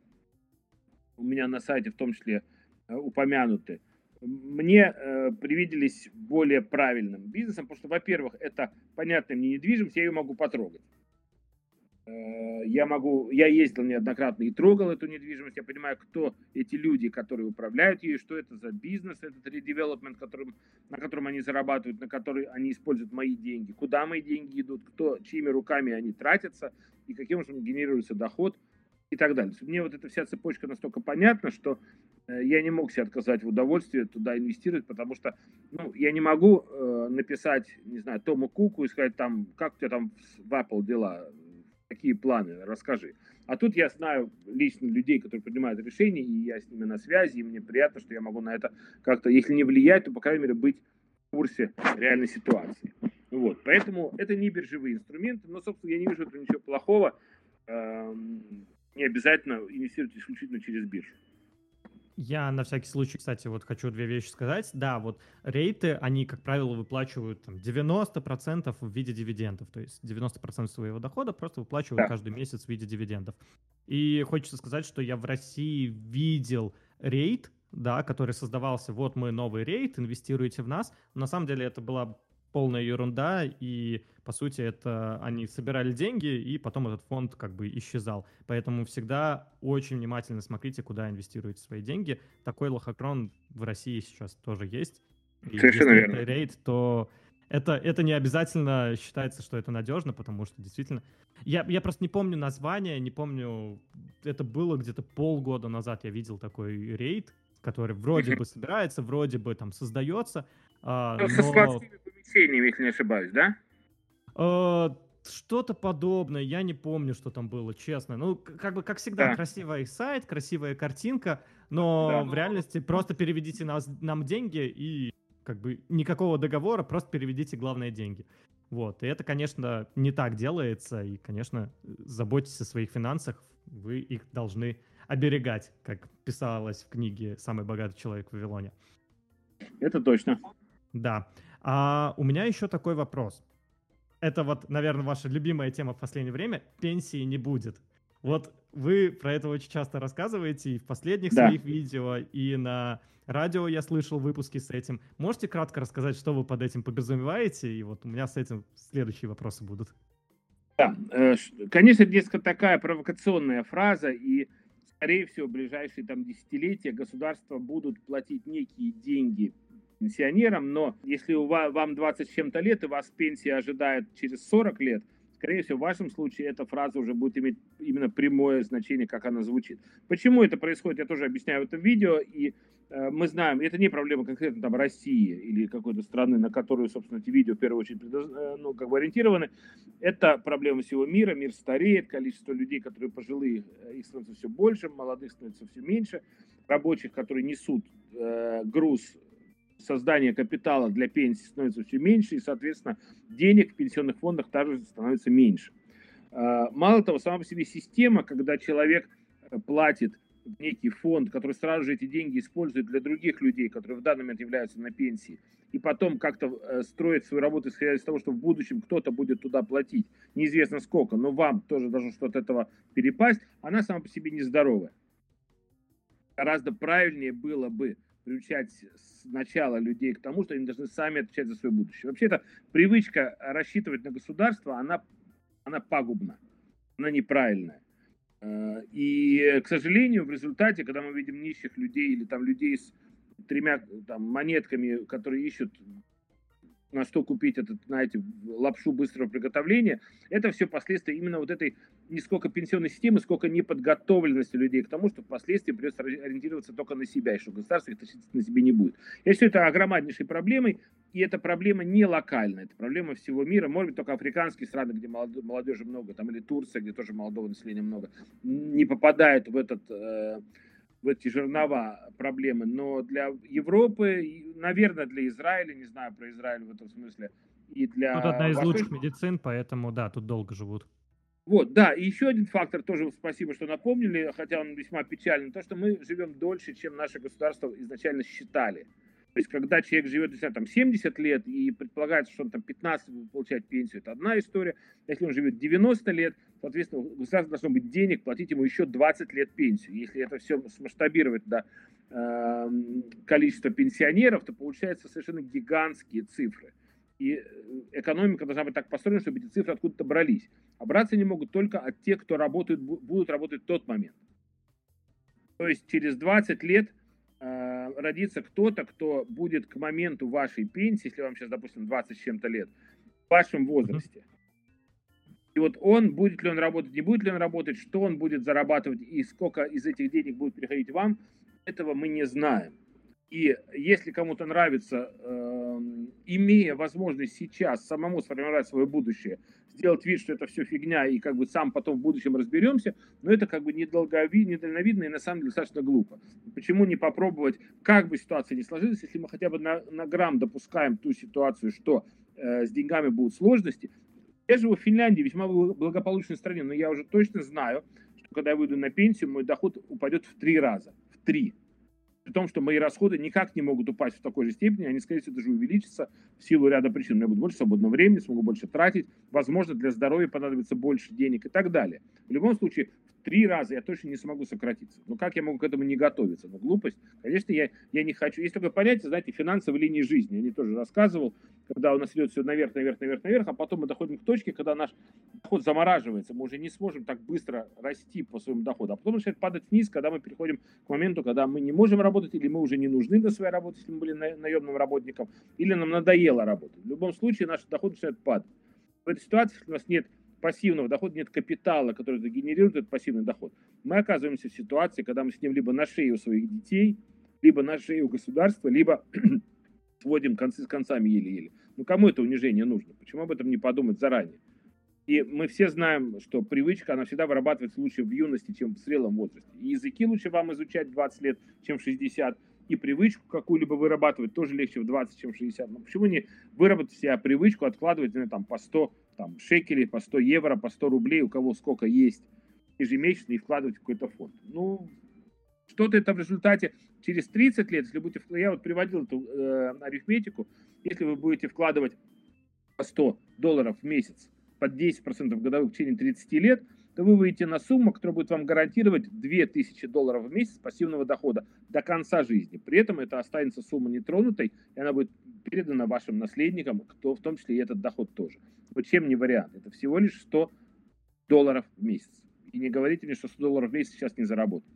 у меня на сайте в том числе упомянуты, мне э, привиделись более правильным бизнесом, потому что, во-первых, это понятная мне недвижимость, я ее могу потрогать. Э, я могу, я ездил неоднократно и трогал эту недвижимость, я понимаю, кто эти люди, которые управляют ею, что это за бизнес, этот редевелопмент, которым, на котором они зарабатывают, на который они используют мои деньги, куда мои деньги идут, кто, чьими руками они тратятся и каким образом генерируется доход и так далее. Мне вот эта вся цепочка настолько понятна, что Э, я не мог себе отказать в удовольствии туда инвестировать, потому что ну, я не могу э, написать, не знаю, Тому Куку и сказать там, как у тебя там в Apple дела, какие планы, расскажи. А тут я знаю лично людей, которые принимают решения, и я с ними на связи, и мне приятно, что я могу на это как-то, если не влиять, то, по крайней мере, быть в курсе реальной ситуации. Вот, поэтому это не биржевые инструменты, но, собственно, я не вижу этого ничего плохого. Не обязательно инвестировать исключительно через биржу. Я на всякий случай, кстати, вот хочу две вещи сказать. Да, вот рейты, они, как правило, выплачивают там, 90% в виде дивидендов. То есть 90% своего дохода просто выплачивают да. каждый месяц в виде дивидендов. И хочется сказать, что я в России видел рейд, да, который создавался, вот мы новый рейд, инвестируете в нас. Но на самом деле это была полная ерунда, и, по сути, это они собирали деньги, и потом этот фонд как бы исчезал. Поэтому всегда очень внимательно смотрите, куда инвестируете свои деньги. Такой лохотрон в России сейчас тоже есть. И Совершенно если верно. это рейд, то это, это не обязательно считается, что это надежно, потому что действительно... Я, я просто не помню название, не помню... Это было где-то полгода назад я видел такой рейд, который вроде бы собирается, вроде бы там создается, а, но... Со складскими помещениями, если не ошибаюсь, да? А, что-то подобное, я не помню, что там было, честно. Ну, как бы, как всегда, да. красивый сайт, красивая картинка, но да. в реальности просто переведите нас, нам деньги и как бы никакого договора, просто переведите главные деньги. Вот, и это, конечно, не так делается, и, конечно, заботьтесь о своих финансах, вы их должны оберегать, как писалось в книге «Самый богатый человек в Вавилоне». Это точно. Да. А у меня еще такой вопрос. Это вот, наверное, ваша любимая тема в последнее время. Пенсии не будет. Вот вы про это очень часто рассказываете и в последних да. своих видео, и на радио я слышал выпуски с этим. Можете кратко рассказать, что вы под этим подразумеваете? И вот у меня с этим следующие вопросы будут. Да, э, конечно, несколько такая провокационная фраза, и скорее всего, в ближайшие там десятилетия государства будут платить некие деньги пенсионерам, но если у вас, вам 20 с чем-то лет и вас пенсия ожидает через 40 лет, скорее всего, в вашем случае эта фраза уже будет иметь именно прямое значение, как она звучит. Почему это происходит, я тоже объясняю в этом видео, и э, мы знаем, это не проблема конкретно там России или какой-то страны, на которую, собственно, эти видео в первую очередь э, ну, как бы ориентированы. Это проблема всего мира, мир стареет, количество людей, которые пожилые, э, их становится все больше, молодых становится все меньше, рабочих, которые несут э, груз создания капитала для пенсии становится все меньше, и, соответственно, денег в пенсионных фондах также становится меньше. А, мало того, сама по себе система, когда человек э, платит некий фонд, который сразу же эти деньги использует для других людей, которые в данный момент являются на пенсии, и потом как-то э, строит свою работу, исходя из того, что в будущем кто-то будет туда платить, неизвестно сколько, но вам тоже должно что-то от этого перепасть, она сама по себе нездоровая. Гораздо правильнее было бы приучать сначала людей к тому, что они должны сами отвечать за свое будущее. Вообще эта привычка рассчитывать на государство, она, она пагубна, она неправильная. Э, и, к сожалению, в результате, когда мы видим нищих людей или там людей с тремя там, монетками, которые ищут на что купить этот, знаете, лапшу быстрого приготовления, это все последствия именно вот этой не сколько пенсионной системы, сколько неподготовленности людей к тому, что впоследствии придется ориентироваться только на себя, и что государство их тащить на себе не будет. Я считаю, это огромнейшей проблемой, и эта проблема не локальная, это проблема всего мира, может быть, только африканские страны, где молодежи много, там, или Турция, где тоже молодого населения много, не попадают в этот э, в эти жернова проблемы, но для Европы, наверное, для Израиля, не знаю про Израиль в этом смысле, и для... Тут одна из лучших медицин, поэтому, да, тут долго живут. Вот, да, и еще один фактор, тоже спасибо, что напомнили, хотя он весьма печальный, то, что мы живем дольше, чем наше государство изначально считали. То есть, когда человек живет, если там 70 лет и предполагается, что он там 15 будет получать пенсию, это одна история. Если он живет 90 лет, соответственно, у государства должно быть денег платить ему еще 20 лет пенсию. Если это все смасштабировать до э, количества пенсионеров, то получаются совершенно гигантские цифры. И э, экономика должна быть так построена, чтобы эти цифры откуда-то брались. А браться они могут только от тех, кто работает, будут работать в тот момент. То есть через 20 лет родится кто-то, кто будет к моменту вашей пенсии, если вам сейчас, допустим, 20 с чем-то лет, в вашем возрасте. И вот он, будет ли он работать, не будет ли он работать, что он будет зарабатывать и сколько из этих денег будет приходить вам, этого мы не знаем. И если кому-то нравится, э, имея возможность сейчас самому сформировать свое будущее, сделать вид, что это все фигня, и как бы сам потом в будущем разберемся, но это как бы недолговидно, недальновидно и на самом деле достаточно глупо. Почему не попробовать, как бы ситуация не сложилась, если мы хотя бы на, на грамм допускаем ту ситуацию, что э, с деньгами будут сложности. Я живу в Финляндии, весьма благополучной стране, но я уже точно знаю, что когда я выйду на пенсию, мой доход упадет в три раза. В три при том, что мои расходы никак не могут упасть в такой же степени, они, скорее всего, даже увеличатся в силу ряда причин. У меня будет больше свободного времени, смогу больше тратить, возможно, для здоровья понадобится больше денег и так далее. В любом случае, три раза я точно не смогу сократиться. Ну как я могу к этому не готовиться? Ну глупость. Конечно, я, я не хочу. Есть такое понятие, знаете, финансовой линии жизни. Я не тоже рассказывал, когда у нас идет все наверх, наверх, наверх, наверх, а потом мы доходим к точке, когда наш доход замораживается. Мы уже не сможем так быстро расти по своему доходу. А потом начинает падать вниз, когда мы переходим к моменту, когда мы не можем работать, или мы уже не нужны для своей работы, если мы были наемным работником, или нам надоело работать. В любом случае наш доход начинает падать. В этой ситуации, если у нас нет пассивного дохода, нет капитала, который генерирует этот пассивный доход, мы оказываемся в ситуации, когда мы сидим либо на шее у своих детей, либо на шее у государства, либо сводим концы с концами еле-еле. Ну кому это унижение нужно? Почему об этом не подумать заранее? И мы все знаем, что привычка, она всегда вырабатывается лучше в юности, чем в зрелом возрасте. И языки лучше вам изучать 20 лет, чем в 60. И привычку какую-либо вырабатывать тоже легче в 20, чем в 60. Но почему не выработать себе привычку откладывать ну, там, по 100 там, шекелей, по 100 евро, по 100 рублей, у кого сколько есть ежемесячно и вкладывать в какой-то фонд. Ну, что-то это в результате через 30 лет, если будете, я вот приводил эту э, арифметику, если вы будете вкладывать по 100 долларов в месяц под 10% годовых в течение 30 лет, то вы выйдете на сумму, которая будет вам гарантировать 2000 долларов в месяц пассивного дохода до конца жизни. При этом это останется сумма нетронутой, и она будет передана вашим наследникам, кто, в том числе и этот доход тоже. Вот чем не вариант. Это всего лишь 100 долларов в месяц. И не говорите мне, что 100 долларов в месяц сейчас не заработать.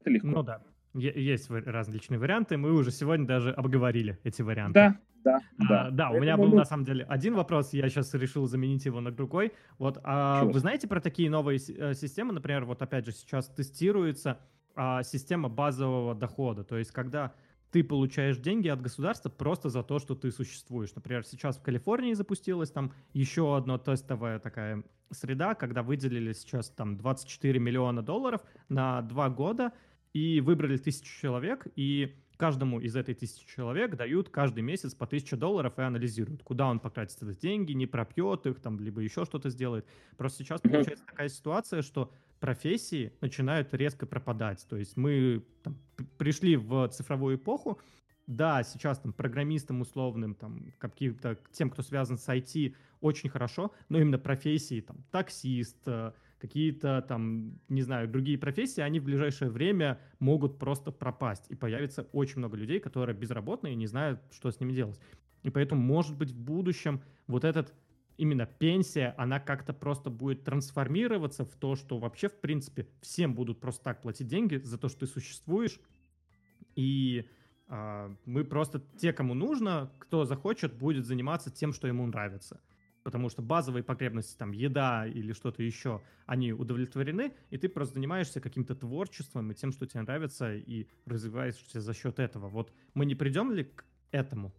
Это легко. Ну да. Есть различные варианты, мы уже сегодня даже обговорили эти варианты. Да, да, да. А, да, у меня был на самом деле один вопрос, я сейчас решил заменить его на другой. Вот, а вы знаете про такие новые э, системы, например, вот опять же сейчас тестируется а, система базового дохода, то есть когда ты получаешь деньги от государства просто за то, что ты существуешь. Например, сейчас в Калифорнии запустилась там еще одна тестовая такая среда, когда выделили сейчас там 24 миллиона долларов на два года и выбрали тысячу человек, и каждому из этой тысячи человек дают каждый месяц по тысяче долларов и анализируют, куда он потратит эти деньги, не пропьет их, там, либо еще что-то сделает. Просто сейчас получается такая ситуация, что профессии начинают резко пропадать. То есть мы там, пришли в цифровую эпоху, да, сейчас там программистам условным, там, каким-то тем, кто связан с IT, очень хорошо, но именно профессии, там, таксист, э, какие-то там, не знаю, другие профессии, они в ближайшее время могут просто пропасть. И появится очень много людей, которые безработные и не знают, что с ними делать. И поэтому, может быть, в будущем вот этот именно пенсия, она как-то просто будет трансформироваться в то, что вообще, в принципе, всем будут просто так платить деньги за то, что ты существуешь. И э, мы просто те, кому нужно, кто захочет, будет заниматься тем, что ему нравится. Потому что базовые потребности, там, еда или что-то еще, они удовлетворены, и ты просто занимаешься каким-то творчеством и тем, что тебе нравится, и развиваешься за счет этого. Вот мы не придем ли к этому?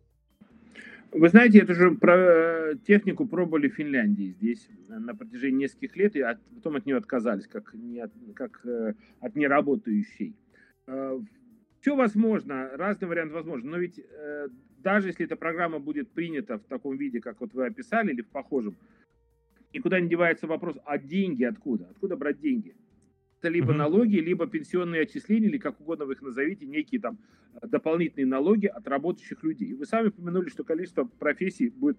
Вы знаете, эту же про э, технику пробовали в Финляндии здесь на протяжении нескольких лет, и от, потом от нее отказались, как, не от, как э, от неработающей. Э, Все возможно, разные варианты возможны, но ведь даже если эта программа будет принята в таком виде, как вот вы описали, или в похожем, никуда не девается вопрос, а деньги откуда? Откуда брать деньги? Это либо mm-hmm. налоги, либо пенсионные отчисления, или как угодно вы их назовите, некие там э, дополнительные налоги от работающих людей. Вы сами упомянули, что количество профессий будет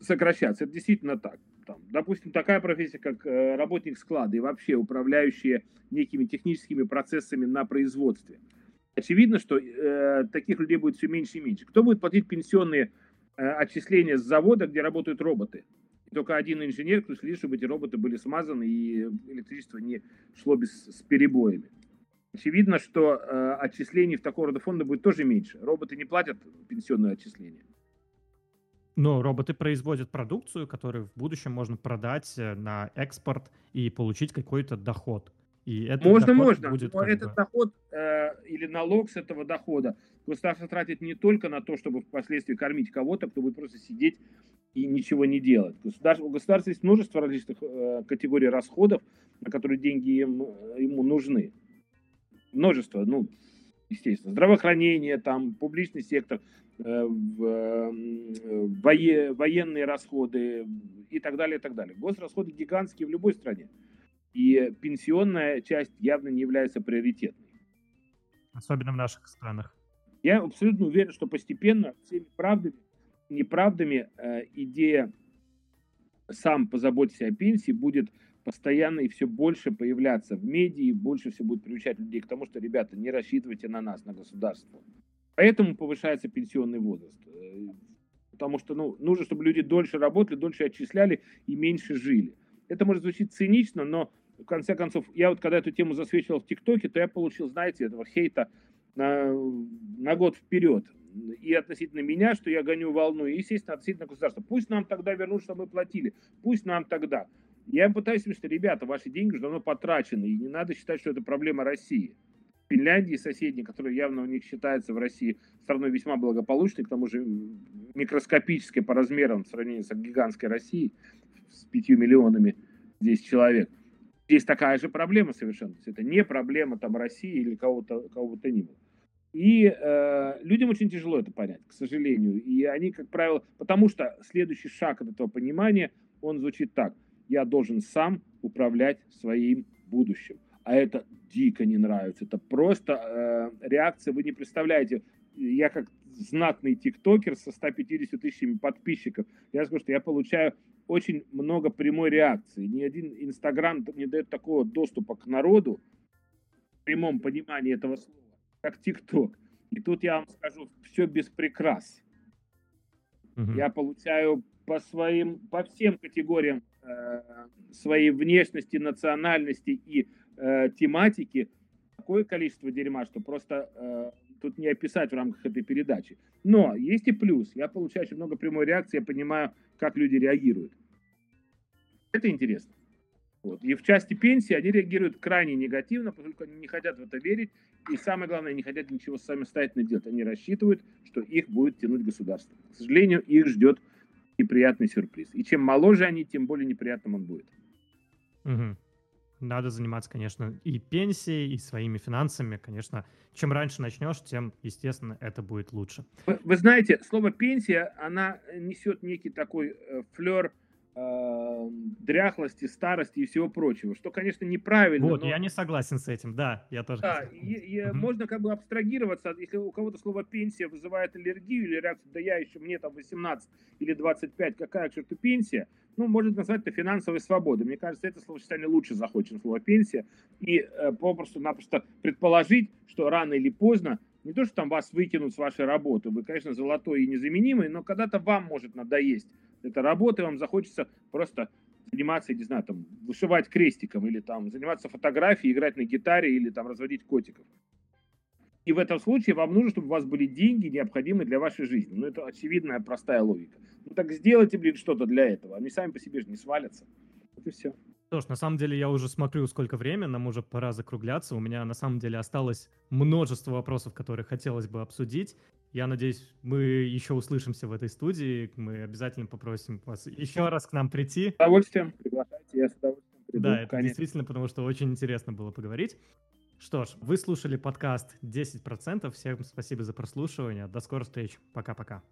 сокращаться. Это действительно так. Там, допустим, такая профессия, как э, работник склада и вообще управляющие некими техническими процессами на производстве. Очевидно, что э, таких людей будет все меньше и меньше. Кто будет платить пенсионные э, отчисления с завода, где работают роботы? только один инженер, кто следит, чтобы эти роботы были смазаны и электричество не шло без, с перебоями. Очевидно, что э, отчислений в такого рода фонда будет тоже меньше. Роботы не платят пенсионные отчисления. Но роботы производят продукцию, которую в будущем можно продать э, на экспорт и получить какой-то доход. И этот можно, можно. Будет, Но этот бы... доход э, или налог с этого дохода государство тратит не только на то, чтобы впоследствии кормить кого-то, кто будет просто сидеть и ничего не делать. Государство, у государства есть множество различных э, категорий расходов, на которые деньги им, ему нужны. Множество, ну, естественно, здравоохранение, там, публичный сектор, э, э, вое, военные расходы и так далее, и так далее. Госрасходы гигантские в любой стране. И пенсионная часть явно не является приоритетной. Особенно в наших странах. Я абсолютно уверен, что постепенно всеми правдами неправдами э, идея сам позаботься о пенсии будет постоянно и все больше появляться в медиа, и больше все будет приучать людей к тому, что, ребята, не рассчитывайте на нас, на государство. Поэтому повышается пенсионный возраст. Э, потому что ну, нужно, чтобы люди дольше работали, дольше отчисляли и меньше жили. Это может звучить цинично, но в конце концов, я вот когда эту тему засвечивал в ТикТоке, то я получил, знаете, этого хейта на, на год вперед и относительно меня, что я гоню волну, и, естественно, относительно государства. Пусть нам тогда вернут, что мы платили. Пусть нам тогда. Я пытаюсь сказать, что, ребята, ваши деньги уже давно потрачены, и не надо считать, что это проблема России. Финляндии соседней, которая явно у них считается в России страной весьма благополучной, к тому же микроскопической по размерам в сравнении с гигантской Россией с пятью миллионами здесь человек. Здесь такая же проблема совершенно. Это не проблема там России или кого-то кого бы то ни было. И э, людям очень тяжело это понять, к сожалению. И они, как правило, потому что следующий шаг от этого понимания, он звучит так. Я должен сам управлять своим будущим. А это дико не нравится. Это просто э, реакция, вы не представляете. Я как знатный тиктокер со 150 тысячами подписчиков, я скажу, что я получаю очень много прямой реакции. Ни один Инстаграм не дает такого доступа к народу в прямом понимании этого слова как ТикТок. И тут я вам скажу, все без прикрас. Угу. Я получаю по своим, по всем категориям э, своей внешности, национальности и э, тематики такое количество дерьма, что просто э, тут не описать в рамках этой передачи. Но есть и плюс. Я получаю очень много прямой реакции, я понимаю, как люди реагируют. Это интересно. Вот. И в части пенсии они реагируют крайне негативно, поскольку они не хотят в это верить. И самое главное, не хотят ничего самостоятельно делать. Они рассчитывают, что их будет тянуть государство. К сожалению, их ждет неприятный сюрприз. И чем моложе они, тем более неприятным он будет. Угу. Надо заниматься, конечно, и пенсией, и своими финансами. Конечно, чем раньше начнешь, тем, естественно, это будет лучше. Вы, вы знаете, слово пенсия, она несет некий такой э, флер э, дряхлости, старости и всего прочего, что, конечно, неправильно. Вот, но... я не согласен с этим, да, я тоже. Да, и, и угу. можно как бы абстрагироваться, если у кого-то слово пенсия вызывает аллергию или реакцию, да я еще, мне там 18 или 25, какая к черту пенсия, ну, может назвать это финансовой свободой. Мне кажется, это словосочетание лучше заходит, чем слово пенсия. И э, попросту-напросто предположить, что рано или поздно не то, что там вас выкинут с вашей работы, вы, конечно, золотой и незаменимый, но когда-то вам может надоесть эта работа, и вам захочется просто заниматься, не знаю, там, вышивать крестиком, или там заниматься фотографией, играть на гитаре, или там разводить котиков. И в этом случае вам нужно, чтобы у вас были деньги, необходимые для вашей жизни. Ну, это очевидная, простая логика. Ну, так сделайте, блин, что-то для этого. Они сами по себе же не свалятся. Вот и все. Ж, на самом деле я уже смотрю, сколько времени, нам уже пора закругляться. У меня на самом деле осталось множество вопросов, которые хотелось бы обсудить. Я надеюсь, мы еще услышимся в этой студии. Мы обязательно попросим вас еще раз к нам прийти. С удовольствием. Приглашайте, я с удовольствием приду. Да, это конечно. действительно, потому что очень интересно было поговорить. Что ж, вы слушали подкаст 10%. Всем спасибо за прослушивание. До скорых встреч. Пока-пока.